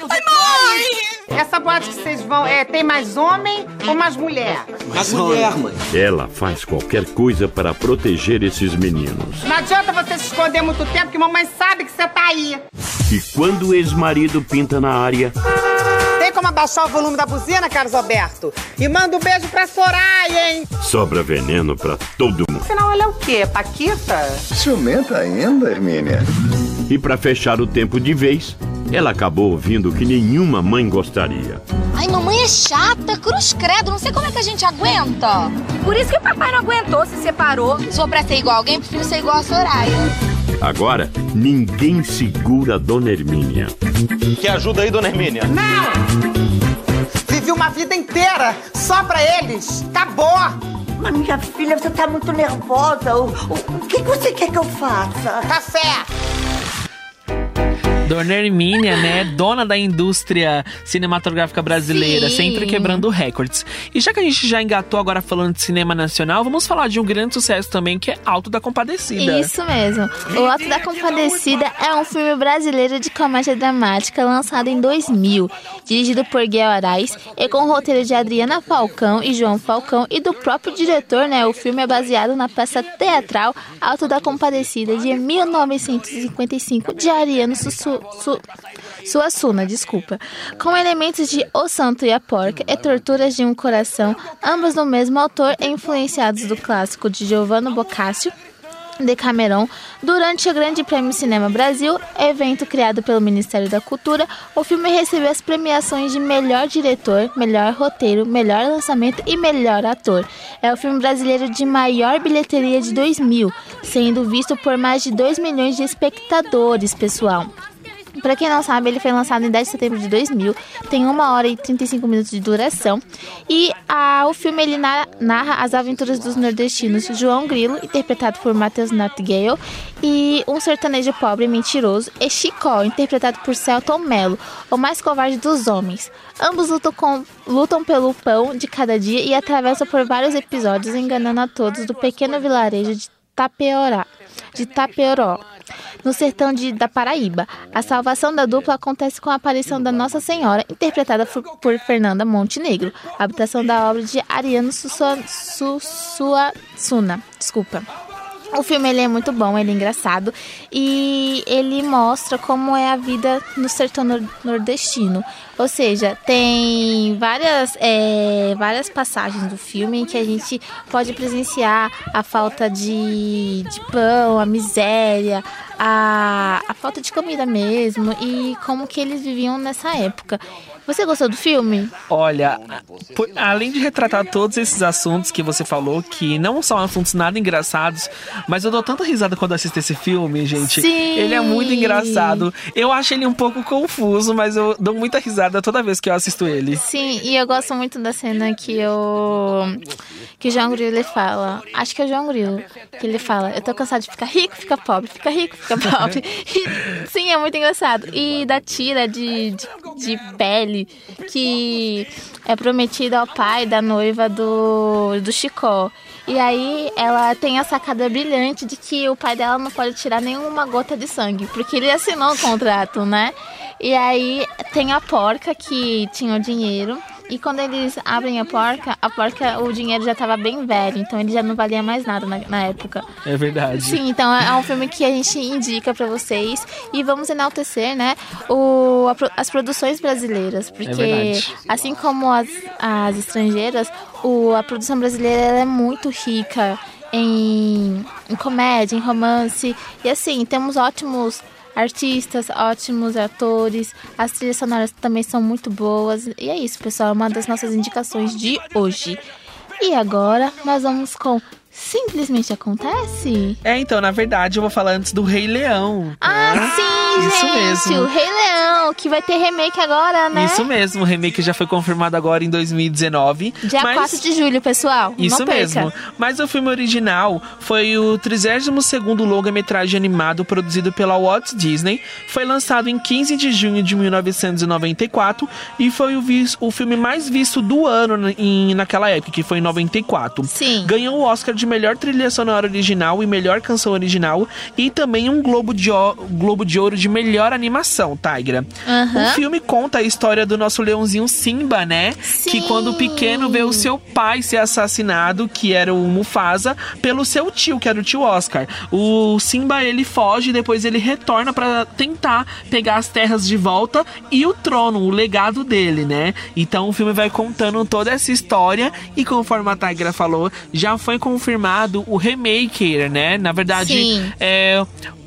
Ai, mãe! Essa boate que vocês vão, é, tem mais homem ou mais mulher? Mais mulher, mãe. Ela faz qualquer coisa para proteger esses meninos. Não adianta você se esconder muito tempo, que mamãe sabe que você tá aí. E quando o ex-marido pinta na área, Tem como abaixar o volume da buzina, Carlos Alberto? E manda um beijo pra Soraya, hein? sobra veneno para todo mundo. Afinal, ela é o quê? Paquita? Ciumenta ainda, Hermínia? E para fechar o tempo de vez, ela acabou ouvindo o que nenhuma mãe gostaria. Ai, mamãe é chata, cruz credo, não sei como é que a gente aguenta. Por isso que o papai não aguentou, se separou. Se for pra ser igual a alguém, prefiro ser igual a Soraya. Agora, ninguém segura a Dona Hermínia. Que ajuda aí, dona Hermínia? Vivi uma vida inteira só pra eles. Acabou. Mas minha filha, você tá muito nervosa. O, o, o que que você quer que eu faça? Café. Dona Hermínia, né? Dona da indústria cinematográfica brasileira, Sim. sempre quebrando recordes. E já que a gente já engatou agora falando de cinema nacional, vamos falar de um grande sucesso também, que é Alto da Compadecida. Isso mesmo. O Alto da Compadecida é um filme brasileiro de comédia dramática lançado em 2000, dirigido por Guilherme Arais e com o roteiro de Adriana Falcão e João Falcão e do próprio diretor, né? O filme é baseado na peça teatral Alto da Compadecida de 1955 de Ariano Sussu, Su, Suassuna, desculpa, com elementos de O Santo e a Porca e Torturas de um Coração, ambos do mesmo autor e influenciados do clássico de Giovanni Boccaccio Decameron durante o Grande Prêmio Cinema Brasil, evento criado pelo Ministério da Cultura. O filme recebeu as premiações de melhor diretor, melhor roteiro, melhor lançamento e melhor ator. É o filme brasileiro de maior bilheteria de 2000, sendo visto por mais de 2 milhões de espectadores, pessoal. Pra quem não sabe, ele foi lançado em 10 de setembro de 2000, tem 1 hora e 35 minutos de duração. E ah, o filme ele na- narra as aventuras dos nordestinos João Grilo, interpretado por Matheus Nightingale, e um sertanejo pobre e mentiroso, e Chicó, interpretado por Celton Mello, o mais covarde dos homens. Ambos lutam, com- lutam pelo pão de cada dia e atravessam por vários episódios, enganando a todos do pequeno vilarejo de Tapeorá, de Tapeoró no sertão de, da Paraíba. A salvação da dupla acontece com a aparição da Nossa Senhora, interpretada por, por Fernanda Montenegro, habitação da obra de Ariano Suassuna. Desculpa. O filme ele é muito bom, ele é engraçado e ele mostra como é a vida no sertão nor- nordestino. Ou seja, tem várias, é, várias passagens do filme em que a gente pode presenciar a falta de, de pão, a miséria, a, a falta de comida mesmo e como que eles viviam nessa época. Você gostou do filme? Olha, por- além de retratar todos esses assuntos que você falou, que não são assuntos nada engraçados, mas eu dou tanta risada quando assisto esse filme, gente. Sim. Ele é muito engraçado. Eu acho ele um pouco confuso, mas eu dou muita risada toda vez que eu assisto ele. Sim, e eu gosto muito da cena que o que o João Grilo ele fala. Acho que é o João Grilo que ele fala. Eu tô cansado de ficar rico, ficar pobre, ficar rico, pobre. E, sim, é muito engraçado. E da tira de, de, de pele que é prometida ao pai da noiva do, do Chicó. E aí ela tem a sacada brilhante de que o pai dela não pode tirar nenhuma gota de sangue, porque ele assinou o contrato, né? E aí tem a porca que tinha o dinheiro. E quando eles abrem a porca, a porca, o dinheiro já estava bem velho, então ele já não valia mais nada na, na época. É verdade. Sim, então é um filme que a gente indica pra vocês e vamos enaltecer, né, o, a as produções brasileiras, porque verdade. assim como as, as estrangeiras, o, a produção brasileira é muito rica em, em comédia, em romance e assim temos ótimos artistas, ótimos atores, as trilhas sonoras também são muito boas e é isso, pessoal, é uma das nossas indicações de hoje. E agora nós vamos com Simplesmente Acontece? É, então, na verdade, eu vou falar antes do Rei Leão. Ah, né? sim, Isso gente! mesmo. O Rei Leão, que vai ter remake agora, né? Isso mesmo, o remake já foi confirmado agora em 2019. Dia mas... 4 de julho, pessoal. Isso mesmo. Mas o filme original foi o 32º longa-metragem animado produzido pela Walt Disney. Foi lançado em 15 de junho de 1994 e foi o, vis- o filme mais visto do ano em, naquela época, que foi em 94. Sim. Ganhou o Oscar de melhor trilha sonora original e melhor canção original e também um Globo de, O- Globo de Ouro de melhor animação, Tigra. Aham. O filme conta a história do nosso leãozinho Simba, né? Que quando pequeno vê o seu pai ser assassinado, que era o Mufasa, pelo seu tio, que era o tio Oscar. O Simba ele foge e depois ele retorna pra tentar pegar as terras de volta e o trono, o legado dele, né? Então o filme vai contando toda essa história e conforme a Tigra falou, já foi confirmado o remake, né? Na verdade, Sim. é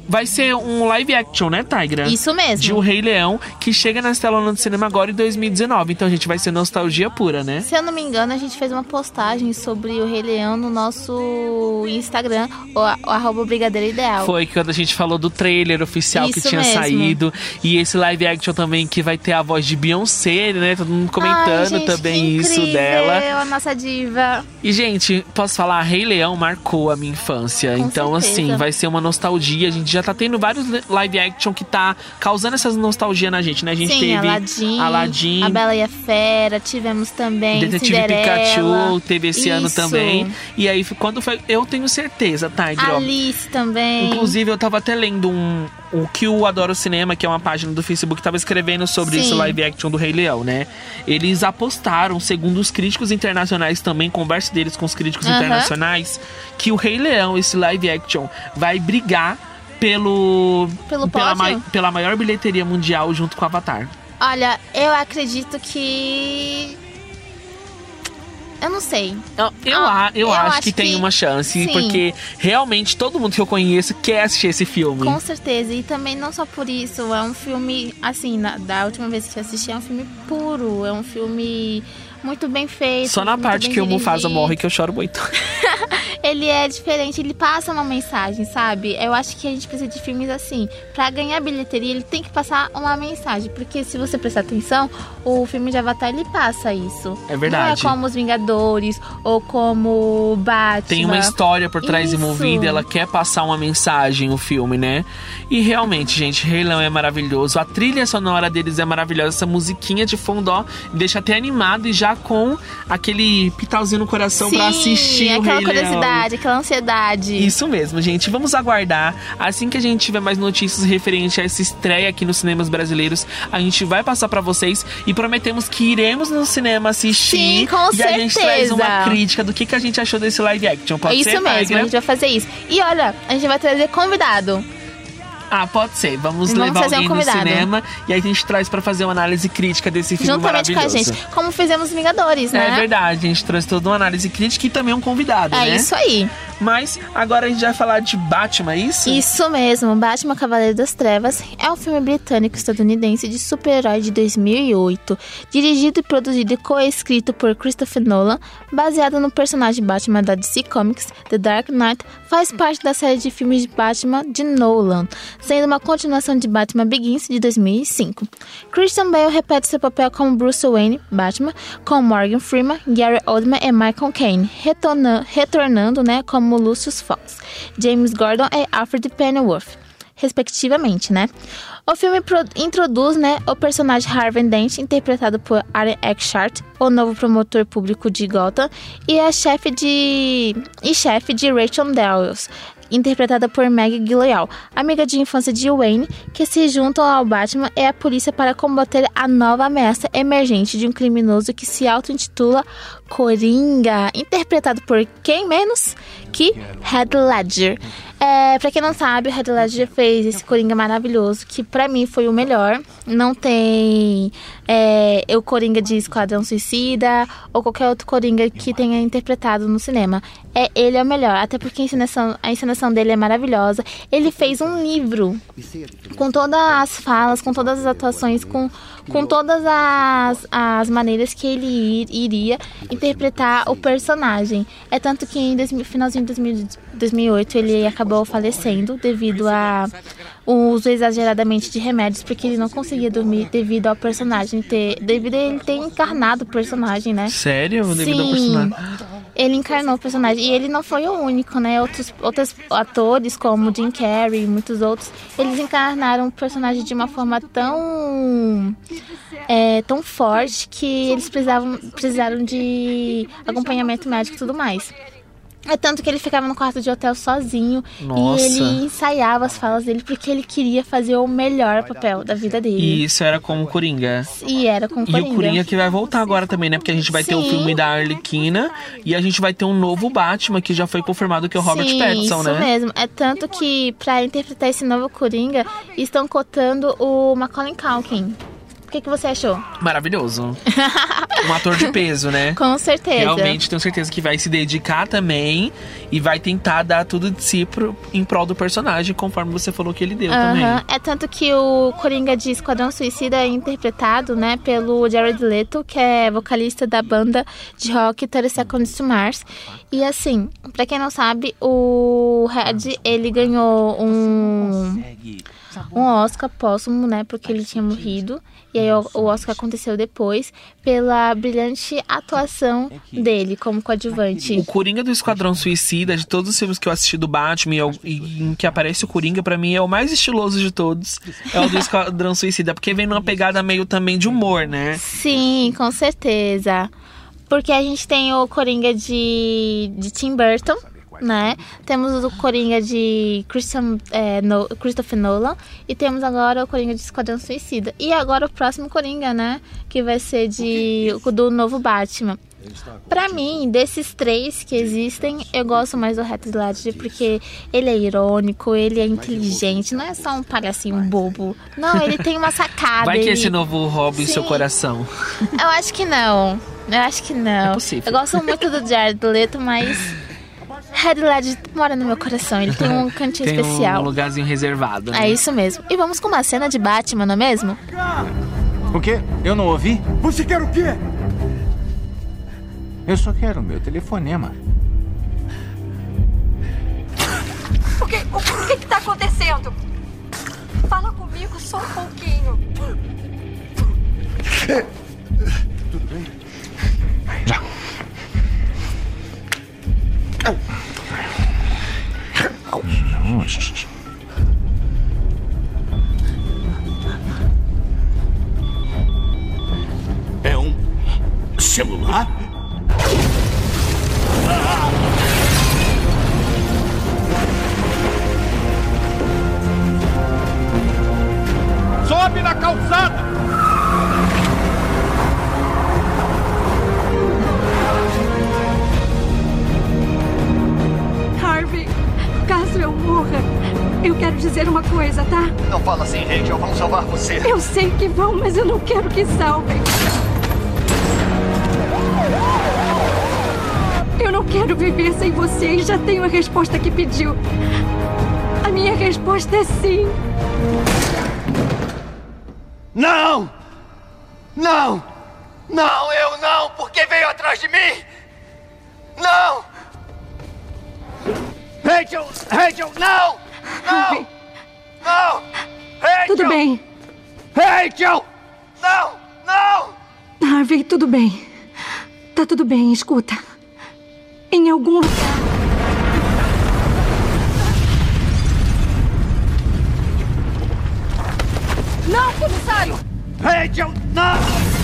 vai ser um live action, né, Tigra? Isso mesmo. De O Rei Leão, que chega nas telonas do cinema agora em 2019. Então, gente, vai ser nostalgia pura, né? Se eu não me engano, a gente fez uma postagem sobre o Rei Leão no nosso Instagram, o, o arroba Brigadeiro Ideal. Foi que quando a gente falou do trailer oficial que Isso tinha mesmo. saído. E esse live action também que vai ter a voz de Beyoncé, né? Todo mundo comentando Ai, gente, também que isso dela. a nossa diva. E, gente, posso falar, Rei Leão marcou a minha infância. então, certeza. assim, vai ser uma nostalgia. A gente já tá tendo vários live action que tá causando essas nostalgia na gente, né? A gente Sim, teve Aladdin, Aladdin, A Bela e a Fera, tivemos também Detetive Cinderela. Pikachu teve esse ano Isso. também. E aí, quando foi. Eu tenho certeza, Tiger. ó. Alice também. Inclusive, eu tava até lendo um. O que o Adoro Cinema, que é uma página do Facebook, tava escrevendo sobre Sim. esse live action do Rei Leão, né? Eles apostaram, segundo os críticos internacionais também, conversa deles com os críticos Aham. internacionais, que o Rei Leão, esse live action, vai brigar pelo. Pelo pela, pódio? pela maior bilheteria mundial junto com o Avatar. Olha, eu acredito que. Eu não sei. Eu, eu, Ah, eu eu acho, acho que tem que- uma chance, sim. porque realmente todo mundo que eu conheço quer assistir esse filme. Com certeza. E também não só por isso, é um filme, assim, na- da última vez que eu assisti, é um filme puro, é um filme muito bem feito. Só na parte que o Mufasa dirigido. morre que eu choro muito. Ele é diferente, ele passa uma mensagem, sabe? Eu acho que a gente precisa de filmes assim. Pra ganhar bilheteria, ele tem que passar uma mensagem. Porque se você prestar atenção, o filme de Avatar, ele passa isso. É verdade. Não é como Os Vingadores ou como Batman. Tem uma história por trás Isso. envolvida, ela quer passar uma mensagem, o filme, né? E realmente, gente, Rei Leão é maravilhoso. A trilha sonora deles é maravilhosa. Essa musiquinha de fundo, ó, deixa até animado e já com aquele pitalzinho no coração pra Sim, assistir o aquela Rei Leão. curiosidade, aquela ansiedade. Isso mesmo, gente. Vamos aguardar. Assim que a gente tiver mais notícias referente a essa estreia aqui nos cinemas brasileiros, a gente vai passar pra vocês e prometemos que iremos no cinema assistir. Sim, com e a gente traz certeza. uma crítica do que, que a gente achou desse live action. Pode é isso ser, mesmo, a gente vai fazer isso. E olha, a gente vai trazer convidado. Ah, pode ser. Vamos, Vamos levar um alguém no convidado. cinema e aí a gente traz pra fazer uma análise crítica desse filme juntamente com a gente. Como fizemos os Vingadores, né? É verdade, a gente trouxe toda uma análise crítica e também um convidado, É né? isso aí. Mas agora a gente vai falar de Batman, é isso? Isso mesmo, Batman Cavaleiro das Trevas é um filme britânico-estadunidense de super-herói de 2008, dirigido e produzido e co-escrito por Christopher Nolan, baseado no personagem Batman da DC Comics, The Dark Knight, faz parte da série de filmes de Batman de Nolan, sendo uma continuação de Batman Begins de 2005. Christian Bale repete seu papel como Bruce Wayne, Batman, com Morgan Freeman, Gary Oldman e Michael Caine, retorna- retornando né, como Lucius Fox, James Gordon e Alfred Pennyworth respectivamente, né? O filme introduz, né, o personagem Harvey Dent, interpretado por Aaron Eckhart, o novo promotor público de Gotham, e a chefe de e chefe de Rachel Dawes, interpretada por Maggie Gyllenhaal, amiga de infância de Wayne, que se juntam ao Batman e à polícia para combater a nova ameaça emergente de um criminoso que se auto-intitula Coringa, interpretado por quem menos? Que? Heath Ledger. É, pra quem não sabe, o Heath Ledger fez esse Coringa maravilhoso, que pra mim foi o melhor. Não tem é, o Coringa de Esquadrão Suicida ou qualquer outro Coringa que tenha interpretado no cinema. É, ele é o melhor, até porque a encenação, a encenação dele é maravilhosa. Ele fez um livro com todas as falas, com todas as atuações, com, com todas as, as maneiras que ele ir- iria interpretar o personagem. É tanto que em 2000, finalzinho de 2000 2008 ele acabou falecendo devido a o uso exageradamente de remédios, porque ele não conseguia dormir devido ao personagem ter. devido a ele ter encarnado o personagem, né? Sério? Devido ao Sim. personagem. Ele encarnou o personagem. E ele não foi o único, né? Outros, outros atores, como Jim Carrey e muitos outros, eles encarnaram o personagem de uma forma tão. é, tão forte que eles precisavam, precisaram de acompanhamento médico e tudo mais. É tanto que ele ficava no quarto de hotel sozinho Nossa. e ele ensaiava as falas dele porque ele queria fazer o melhor papel da vida dele. E isso era como Coringa. E era com o E Coringa. o Coringa que vai voltar agora também, né? Porque a gente vai ter o Sim. filme da Arlequina e a gente vai ter um novo Batman que já foi confirmado que é o Robert Sim, Pattinson, isso né? mesmo. É tanto que pra interpretar esse novo Coringa, estão cotando o Macaulay Culkin. O que, que você achou? Maravilhoso. um ator de peso, né? Com certeza. Realmente tenho certeza que vai se dedicar também e vai tentar dar tudo de si pro, em prol do personagem, conforme você falou que ele deu também. Aham. É tanto que o Coringa de Esquadrão Suicida é interpretado, né, pelo Jared Leto, que é vocalista da banda de rock 30 Seconds to Mars. E assim, pra quem não sabe, o Red, ele ganhou um um Oscar póstumo, né, porque ele tinha morrido. E aí o, Oscar aconteceu depois pela brilhante atuação dele como coadjuvante. O Coringa do Esquadrão Suicida, de todos os filmes que eu assisti do Batman e, em que aparece o Coringa, pra mim é o mais estiloso de todos. É o do Esquadrão Suicida, porque vem numa pegada meio também de humor, né? Sim, com certeza. Porque a gente tem o Coringa de, de Tim Burton, né? Temos o Coringa de Christian, é, No- Christopher Nolan. E temos agora o Coringa de Esquadrão Suicida. E agora o próximo Coringa, né? Que vai ser de, do novo Batman. Pra mim, desses três que existem, eu gosto mais do Heath Ledger porque ele é irônico, ele é inteligente, não é só um palhacinho bobo. Não, ele tem uma sacada. Vai que ele... esse novo rouba em seu coração. Eu acho que não. Eu acho que não. É possível. Eu gosto muito do Jared Leto, mas Heath Ledger mora no meu coração. Ele tem um cantinho Tem especial. um lugarzinho reservado. né? É isso mesmo. E vamos com uma cena de Batman, não é mesmo? O quê? Eu não ouvi? Você quer o quê? Eu só quero o meu telefonema. O que, o, o que que tá acontecendo? Fala comigo só um pouquinho. Tudo bem? Já. É um celular? Você. Eu sei que vão, mas eu não quero que salvem. Eu não quero viver sem você e já tenho a resposta que pediu. A minha resposta é sim. Não! Não! Não, eu não! Porque veio atrás de mim! Não! Rachel! Rachel, não! Não! Não! Rachel! Tudo bem. Rachel! Não! Não! Harvey, tudo bem. Tá tudo bem, escuta. Em algum lugar. Não, comissário! Rachel, não!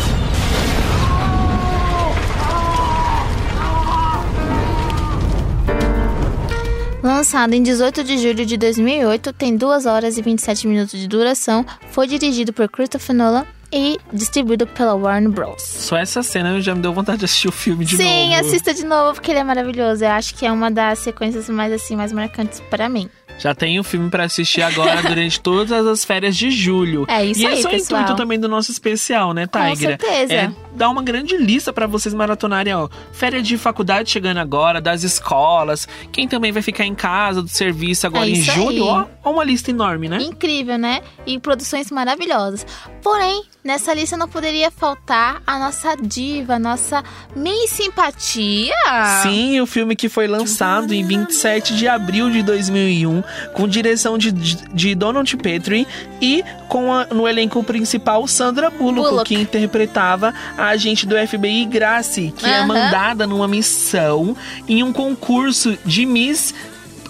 Lançado em 18 de julho de 2008, tem 2 horas e 27 minutos de duração, foi dirigido por Christopher Nolan e distribuído pela Warner Bros. Só essa cena já me deu vontade de assistir o filme de Sim, novo. assista de novo porque ele é maravilhoso. Eu acho que é uma das sequências mais assim mais marcantes para mim. Já tem o filme pra assistir agora durante todas as férias de julho. É isso e aí, esse é o intuito também do nosso especial, né, Com Tigra? certeza. É dar uma grande lista pra vocês maratonarem, ó. Férias de faculdade chegando agora, das escolas, quem também vai ficar em casa, do serviço agora É em julho, aí. Ó uma lista enorme, né? Incrível, né? E produções maravilhosas. Porém, nessa lista não poderia faltar a nossa diva, a nossa Miss Simpatia. Sim, o filme que foi lançado em 27 de abril de 2001, com direção de, de, Donald Petrie e com a- no elenco principal Sandra Bullock, Bullock. que interpretava a agente do FBI Grace, que é Aham. mandada numa missão em um concurso de Miss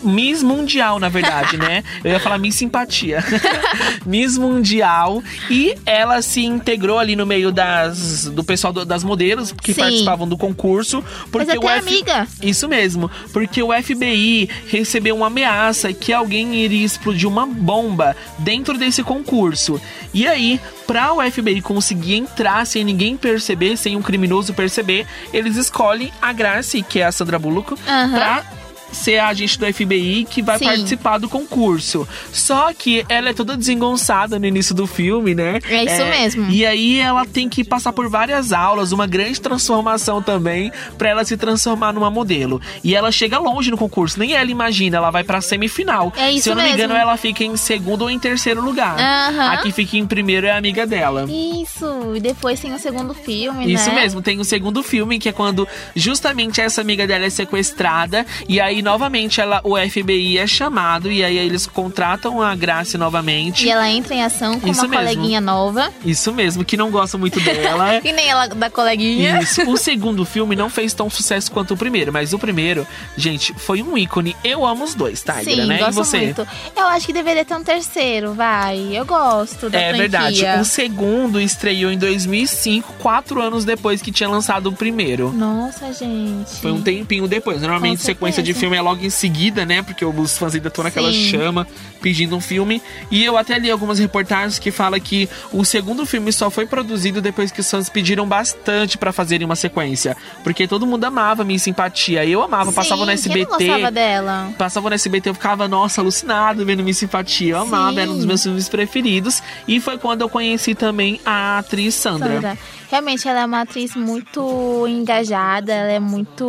Miss Mundial, na verdade, né? Eu ia falar Miss Simpatia. Miss Mundial. E ela se integrou ali no meio das, do pessoal do- das modelos que Sim. participavam do concurso. Porque Mas até o F- amiga. Isso mesmo. Porque o FBI recebeu uma ameaça que alguém iria explodir uma bomba dentro desse concurso. E aí, pra o FBI conseguir entrar sem ninguém perceber, sem um criminoso perceber, eles escolhem a Grace, que é a Sandra Bullock, Aham. pra ser a agente do FBI que vai Sim. participar do concurso. Só que ela é toda desengonçada no início do filme, né? É isso mesmo. E aí ela tem que passar por várias aulas, uma grande transformação também, pra ela se transformar numa modelo. E ela chega longe no concurso, nem ela imagina, ela vai pra semifinal. É isso Se eu não me mesmo. engano, ela fica em segundo ou em terceiro lugar. Aham. A que fica em primeiro é a amiga dela. Isso, e depois tem o segundo filme, Isso né? mesmo, tem o segundo filme, que é quando justamente essa amiga dela é sequestrada, e aí novamente ela, o FBI é chamado, e aí eles contratam a Grace novamente. E ela entra em ação com Isso uma mesmo. coleguinha nova. Isso mesmo, que não gosta muito dela. E nem ela da coleguinha. Isso. O segundo filme não fez tão sucesso quanto o primeiro, mas o primeiro, gente, foi um ícone. Eu amo os dois, Tigra, Sim, né? E gosto você? muito. Eu acho que deveria ter um terceiro, vai. Eu gosto da É franquia. verdade. O segundo estreou em 2005, quatro anos depois que tinha lançado o primeiro. Nossa, gente. Foi um tempinho depois. Normalmente sequência de certeza. Filme é logo em seguida, né? Porque os fãs ainda estão naquela Sim. chama pedindo um filme. E eu até li algumas reportagens que fala que o segundo filme só foi produzido depois que os fãs pediram bastante pra fazerem uma sequência. Porque todo mundo amava minha simpatia. Eu amava, passava no Sim, SBT. não gostava dela? Passava no SBT, eu ficava, nossa, alucinado vendo Miss Simpatia. Eu amava, Sim. era um dos meus filmes preferidos. E foi quando eu conheci também a atriz Sandra. Sandra. Realmente, ela é uma atriz muito engajada, ela é muito.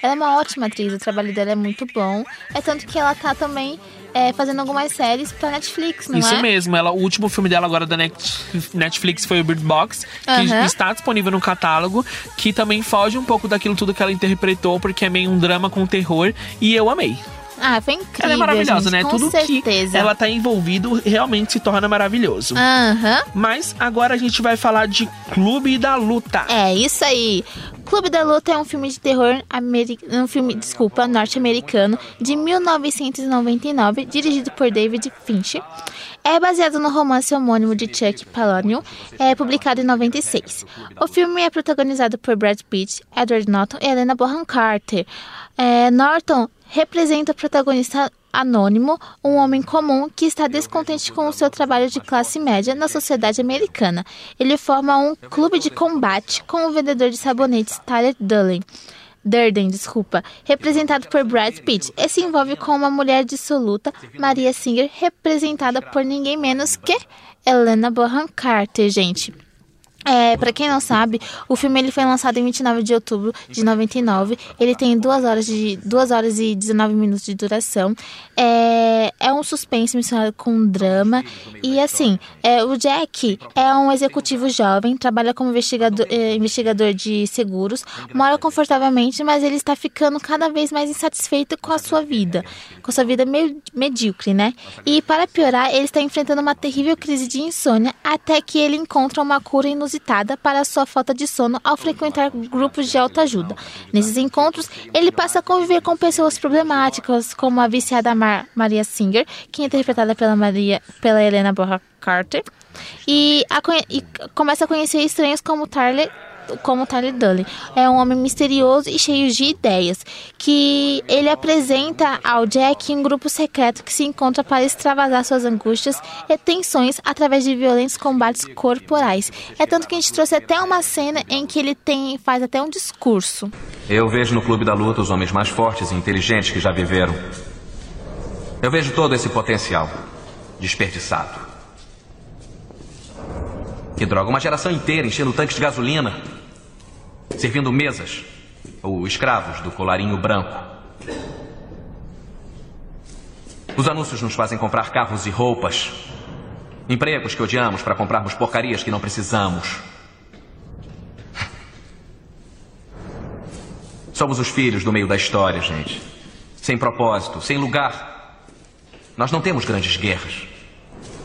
Ela é uma ótima atriz, o trabalho dela é muito bom. É tanto que ela tá também é, fazendo algumas séries pra Netflix, não Isso é? mesmo, ela, o último filme dela agora da Net- Netflix foi o Bird Box, que Aham. está disponível no catálogo, que também foge um pouco daquilo tudo que ela interpretou, porque é meio um drama com terror, e eu amei. Ah, foi incrível. Ela é maravilhosa, gente, né? Com Tudo certeza. que ela tá envolvido realmente se torna maravilhoso. Aham. Mas agora a gente vai falar de Clube da Luta. É, isso aí. Clube da Luta é um filme de terror americano, um filme, desculpa, norte-americano de 1999, dirigido por David Fincher. É baseado no romance homônimo de Chuck Palahniuk, é publicado em 96. O filme é protagonizado por Brad Pitt, Edward Norton e Helena Bonham Carter. É, Norton representa o protagonista anônimo, um homem comum que está descontente com o seu trabalho de classe média na sociedade americana. Ele forma um clube de combate com o vendedor de sabonetes Tyler Durden. Durden, desculpa, representado por Brad Pitt, e se envolve com uma mulher dissoluta, Maria Singer, representada por ninguém menos que Helena Bonham Carter, gente. É, para quem não sabe, o filme ele foi lançado em 29 de outubro de 99. Ele tem 2 horas, de, 2 horas e 19 minutos de duração. É, é um suspense misturado com um drama. E assim, é, o Jack é um executivo jovem, trabalha como investigador, é, investigador de seguros, mora confortavelmente, mas ele está ficando cada vez mais insatisfeito com a sua vida, com a sua vida meio medíocre, né? E para piorar, ele está enfrentando uma terrível crise de insônia até que ele encontra uma cura inusitada para a sua falta de sono ao frequentar grupos de autoajuda. Nesses encontros, ele passa a conviver com pessoas problemáticas, como a viciada Mar Maria Singer, que é interpretada pela, Maria, pela Helena Bonham Carter, e, a e começa a conhecer estranhos como Tyler como Tyler Dully. É um homem misterioso e cheio de ideias, que ele apresenta ao Jack um grupo secreto que se encontra para extravasar suas angústias e tensões através de violentos combates corporais. É tanto que a gente trouxe até uma cena em que ele tem faz até um discurso. Eu vejo no Clube da Luta os homens mais fortes e inteligentes que já viveram. Eu vejo todo esse potencial desperdiçado. Que droga, uma geração inteira enchendo tanques de gasolina, servindo mesas ou escravos do colarinho branco. Os anúncios nos fazem comprar carros e roupas, empregos que odiamos para comprarmos porcarias que não precisamos. Somos os filhos do meio da história, gente. Sem propósito, sem lugar. Nós não temos grandes guerras,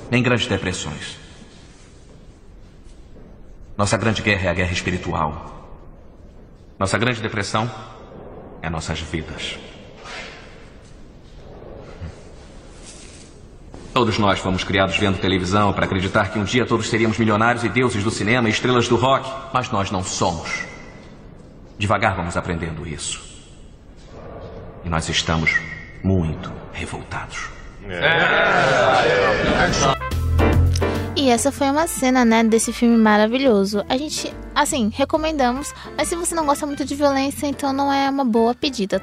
nem grandes depressões. Nossa grande guerra é a guerra espiritual. Nossa grande depressão é nossas vidas. Todos nós fomos criados vendo televisão para acreditar que um dia todos seríamos milionários e deuses do cinema e estrelas do rock, mas nós não somos. Devagar vamos aprendendo isso. E nós estamos muito revoltados. E essa foi uma cena, né, desse filme maravilhoso. A gente, assim, recomendamos, mas se você não gosta muito de violência, então não é uma boa pedida,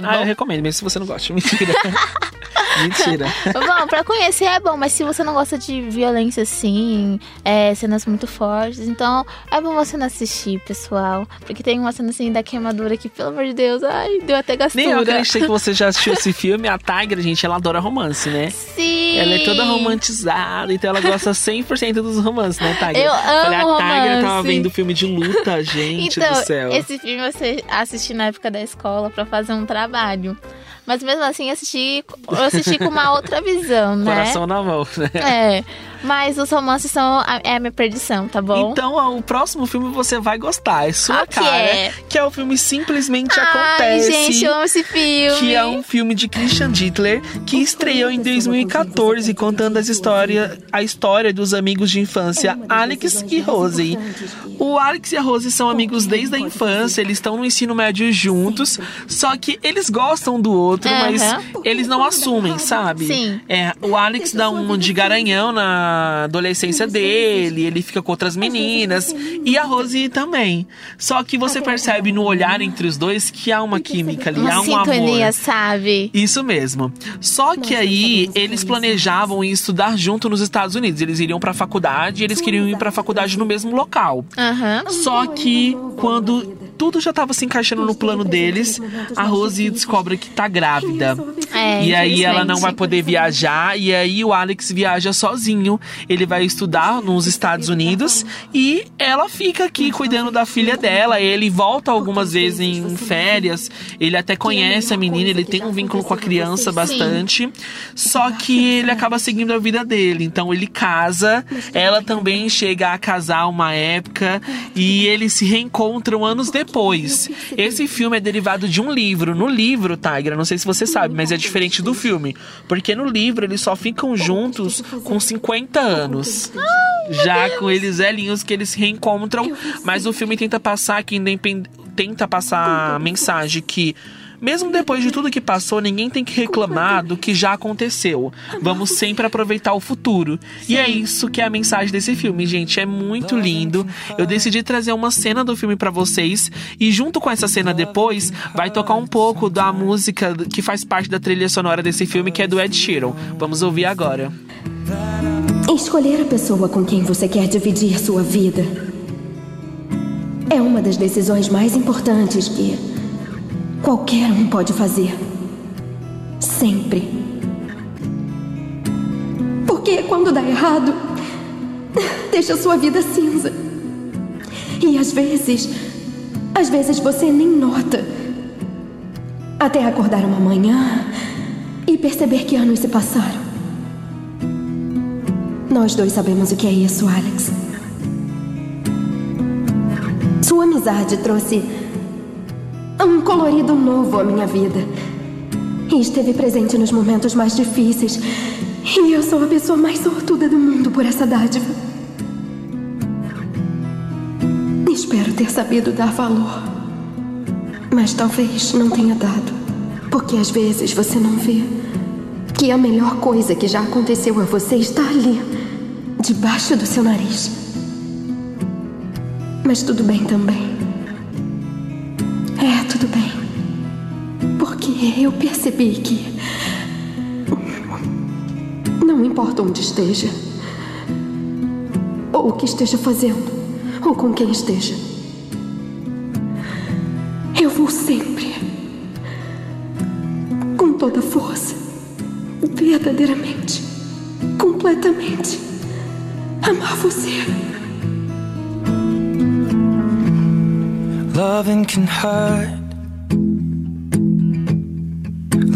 tá bom? Ah, eu recomendo, mesmo se você não gosta. Mentira. Mentira. Bom, pra conhecer é bom, mas se você não gosta de violência assim, é, cenas muito fortes, então é bom você não assistir, pessoal. Porque tem uma cena assim da queimadura que, pelo amor de Deus, ai, deu até gastura. Nem eu acreditei que você já assistiu esse filme. A Tiger, gente, ela adora romance, né? Sim. Ela é toda romantizada, então ela gosta 100% dos romances, né, Tiger? Eu Olha, a amo Tiger tava romance. vendo filme de luta, gente então, do céu. esse filme você assisti na época da escola pra fazer um trabalho. Mas mesmo assim, assisti, eu assisti com uma outra visão, né? Coração na mão, né? É. Mas os romances são a, é a minha perdição, tá bom? Então, o próximo filme você vai gostar. É sua Qual que cara. é? Que é o filme Simplesmente Ai, Acontece. gente, eu amo esse filme. Que é um filme de Christian Dittler que estreou em 2014, contando as história, a história dos amigos de infância Alex e Rose. O Alex e a Rose são amigos desde a infância, eles estão no ensino médio juntos, só que eles gostam do outro, mas Aham. eles não assumem, sabe? Sim. É, o Alex dá um de garanhão na adolescência dele, ele fica com outras meninas, e a Rose também. Só que você percebe no olhar entre os dois que há uma química ali, Uma há um sintonia, amor. sabe? Isso mesmo. Só que aí eles planejavam estudar junto nos Estados Unidos. Eles iriam pra faculdade e eles queriam ir pra faculdade no mesmo local. Aham. Só que quando tudo já tava se encaixando no plano deles, a Rose descobre que tá grávida. É, e aí ela não vai poder viajar e aí o Alex viaja sozinho. Ele vai estudar nos Estados Unidos e ela fica aqui cuidando da filha dela. Ele volta algumas vezes em férias. Ele até conhece a menina, ele tem um vínculo com a criança bastante. Só que ele acaba seguindo a vida dele. Então ele casa, ela também chega a casar uma época e eles se reencontram anos depois. Esse filme é derivado de um livro. No livro, Tigra, não sei se você sabe, mas é diferente do filme. Porque no livro eles só ficam juntos com 50 anos. Já com eles velhinhos que eles se reencontram, mas o filme tenta passar que independ... tenta passar a mensagem que mesmo depois de tudo que passou, ninguém tem que reclamar do que já aconteceu. Vamos sempre aproveitar o futuro. E é isso que é a mensagem desse filme, gente. É muito lindo. Eu decidi trazer uma cena do filme pra vocês e junto com essa cena depois vai tocar um pouco da música que faz parte da trilha sonora desse filme, que é do Ed Sheeran. Vamos ouvir agora. Escolher a pessoa com quem você quer dividir sua vida é uma das decisões mais importantes que qualquer um pode fazer. Sempre. Porque quando dá errado, deixa sua vida cinza. E às vezes, às vezes você nem nota. Até acordar uma manhã e perceber que anos se passaram. Nós dois sabemos o que é isso, Alex. Sua amizade trouxe um colorido novo à minha vida. E esteve presente nos momentos mais difíceis. E eu sou a pessoa mais sortuda do mundo por essa dádiva. Espero ter sabido dar valor. Mas talvez não tenha dado. Porque às vezes você não vê que a melhor coisa que já aconteceu a você está ali, debaixo do seu nariz. Mas tudo bem também. Eu percebi que. Não importa onde esteja, ou o que esteja fazendo, ou com quem esteja, eu vou sempre, com toda força, verdadeiramente, completamente, amar você. Loving can hurt.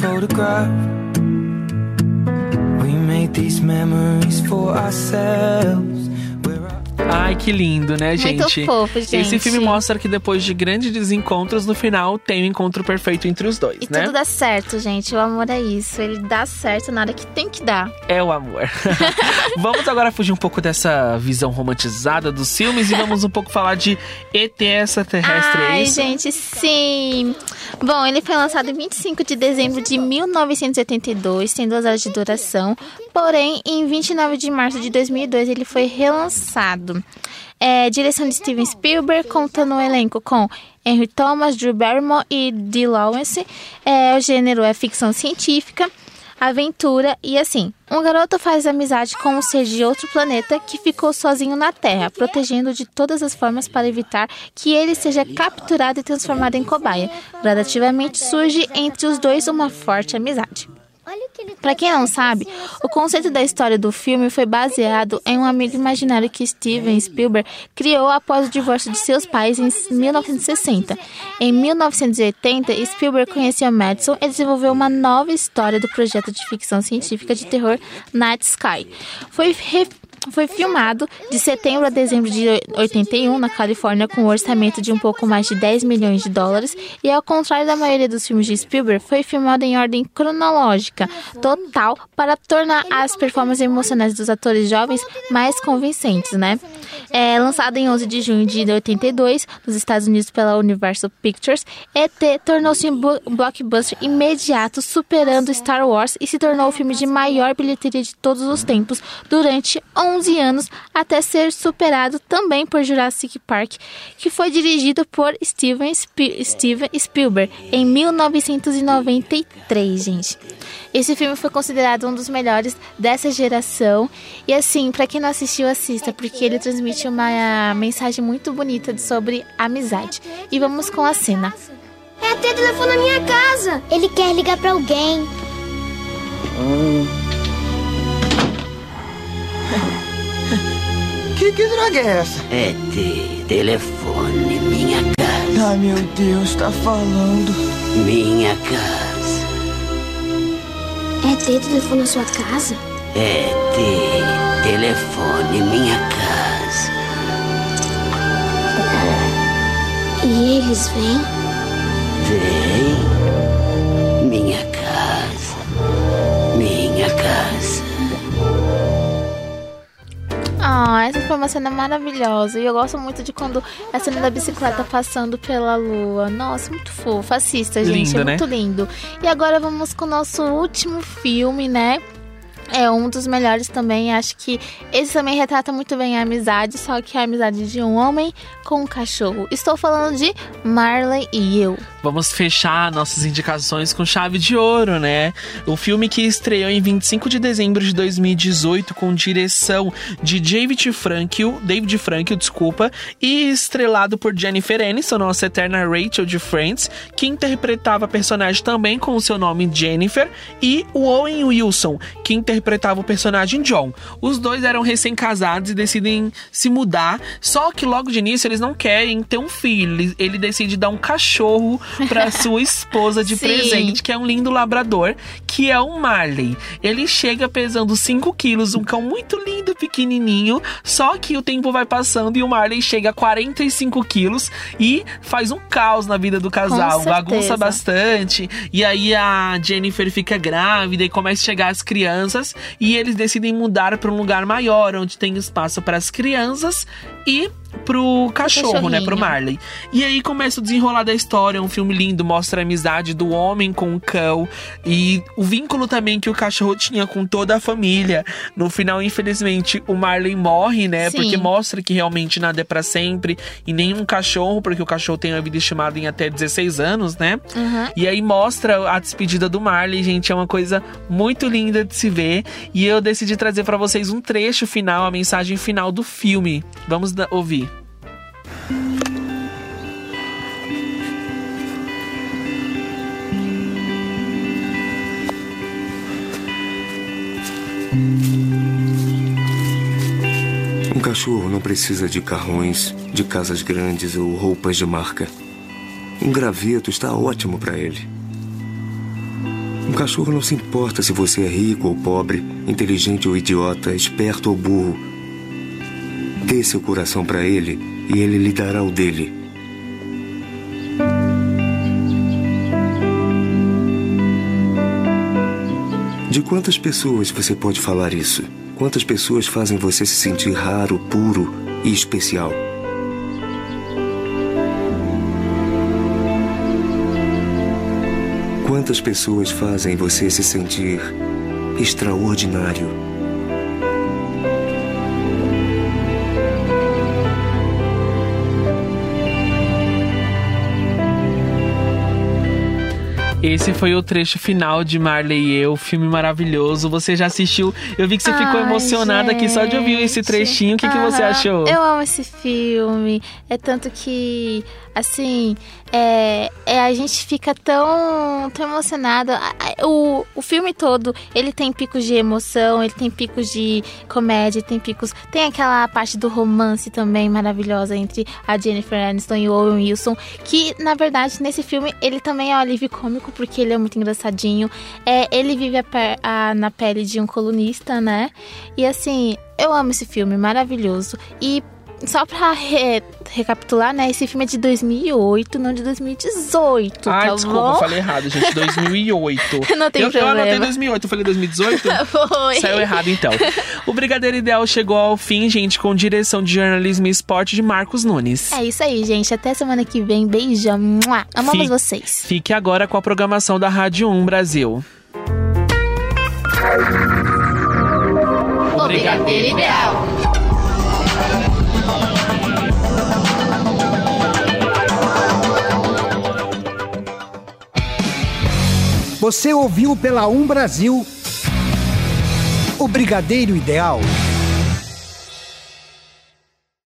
Photograph. We made these memories for ourselves. Ai, que lindo, né, Muito gente? fofo, gente. Esse filme mostra que depois de grandes desencontros, no final tem o um encontro perfeito entre os dois, E né? tudo dá certo, gente. O amor é isso. Ele dá certo na hora que tem que dar. É o amor. vamos agora fugir um pouco dessa visão romantizada dos filmes e vamos um pouco falar de ET extraterrestre, é Ai, isso? gente, sim. Bom, ele foi lançado em 25 de dezembro de 1982, tem duas horas de duração, Porém, em 29 de março de 2002, ele foi relançado. É, direção de Steven Spielberg, contando no elenco com Henry Thomas, Drew Barrymore e Dee Lawrence. É, o gênero é ficção científica, aventura e assim. Um garoto faz amizade com um ser de outro planeta que ficou sozinho na Terra, protegendo de todas as formas para evitar que ele seja capturado e transformado em cobaia. Gradativamente surge entre os dois uma forte amizade. Para quem não sabe, o conceito da história do filme foi baseado em um amigo imaginário que Steven Spielberg criou após o divórcio de seus pais em 1960. Em 1980, Spielberg conheceu Madison e desenvolveu uma nova história do projeto de ficção científica de terror Night Sky. Foi foi filmado de setembro a dezembro de 81 na Califórnia com um orçamento de um pouco mais de 10 milhões de dólares e ao contrário da maioria dos filmes de Spielberg, foi filmado em ordem cronológica total para tornar as performances emocionais dos atores jovens mais convincentes, né? É, lançado em 11 de junho de 82 nos Estados Unidos pela Universal Pictures, ET tornou-se um blockbuster imediato, superando Star Wars e se tornou o filme de maior bilheteria de todos os tempos durante 11 anos, até ser superado também por Jurassic Park, que foi dirigido por Steven, Steven Spielberg em 1993, gente. Esse filme foi considerado um dos melhores dessa geração e assim, para quem não assistiu, assista, porque ele transmite uma mensagem muito bonita sobre amizade. E vamos com a cena. É até telefone na minha casa. Ele quer ligar para alguém. Hum. Que, que droga é essa? É de telefone, minha casa. Ai, meu Deus, tá falando. Minha casa. É ter telefone na sua casa? É ter telefone, minha casa. E eles vêm? Ah, essa foi uma cena maravilhosa. E eu gosto muito de quando a cena da bicicleta passando pela lua. Nossa, muito fofo. Assista, gente. Lindo, é né? muito lindo. E agora vamos com o nosso último filme, né? É um dos melhores também. Acho que esse também retrata muito bem a amizade, só que a amizade de um homem com um cachorro. Estou falando de Marley e eu. Vamos fechar nossas indicações com chave de ouro, né? O filme que estreou em 25 de dezembro de 2018 com direção de David Frankel, David Frankel, desculpa, e estrelado por Jennifer Aniston, nossa eterna Rachel de Friends, que interpretava a personagem também com o seu nome Jennifer, e o Owen Wilson, que interpretava o personagem John. Os dois eram recém-casados e decidem se mudar, só que logo de início eles não querem ter um filho. Ele, ele decide dar um cachorro para sua esposa de Sim. presente, que é um lindo labrador, que é o Marley. Ele chega pesando 5 quilos, um cão muito lindo, pequenininho, só que o tempo vai passando e o Marley chega a 45 quilos e faz um caos na vida do casal, bagunça bastante. E aí a Jennifer fica grávida e começa a chegar as crianças e eles decidem mudar para um lugar maior, onde tem espaço para as crianças e pro cachorro, né, pro. Marley. E aí começa o desenrolar da história, um filme lindo, mostra a amizade do homem com o cão e o vínculo também que o cachorro tinha com toda a família. No final, infelizmente, o Marley morre, né, Sim. porque mostra que realmente nada é pra sempre e nenhum cachorro, porque o cachorro tem uma vida estimada em até 16 anos, né? Uhum. E aí mostra a despedida do Marley, gente, é uma coisa muito linda de se ver. E eu decidi trazer pra vocês um trecho final, a mensagem final do filme. Vamos ouvir. Um cachorro não precisa de carrões, de casas grandes ou roupas de marca. Um graveto está ótimo para ele. Um cachorro não se importa se você é rico ou pobre, inteligente ou idiota, esperto ou burro. Dê seu coração para ele e ele lhe dará o dele. De quantas pessoas você pode falar isso? Quantas pessoas fazem você se sentir raro, puro e especial? Quantas pessoas fazem você se sentir extraordinário. Esse foi o trecho final de Marley e eu, filme maravilhoso. Você já assistiu? Eu vi que você ficou Ai, emocionada aqui só de ouvir esse trechinho. O que, que você achou? Eu amo esse filme. É tanto que, assim, é, é, a gente fica tão, tão emocionado. O, o filme todo, ele tem picos de emoção, ele tem picos de comédia, tem picos... Tem aquela parte do romance também maravilhosa entre a Jennifer Aniston e o Owen Wilson, que, na verdade, nesse filme, ele também é um alívio cômico, porque ele é muito engraçadinho. É, ele vive a a- na pele de um colunista, né? E, assim, eu amo esse filme, maravilhoso. E só pra re- recapitular, né? Esse filme é de 2008, não de 2018, Ai, tá desculpa, bom? eu falei errado, gente. 2008. Não tem eu, Eu anotei problema. 2008, eu falei 2018? Foi. Saiu errado, então. O Brigadeiro Ideal chegou ao fim, gente, com direção de jornalismo e esporte de Marcos Nunes. É isso aí, gente. Até semana que vem. Beijão. Mua. Amamos Fi- vocês. Fique agora com a programação da Rádio 1 Brasil. O Brigadeiro Ideal. Você ouviu pela Um Brasil o Brigadeiro Ideal.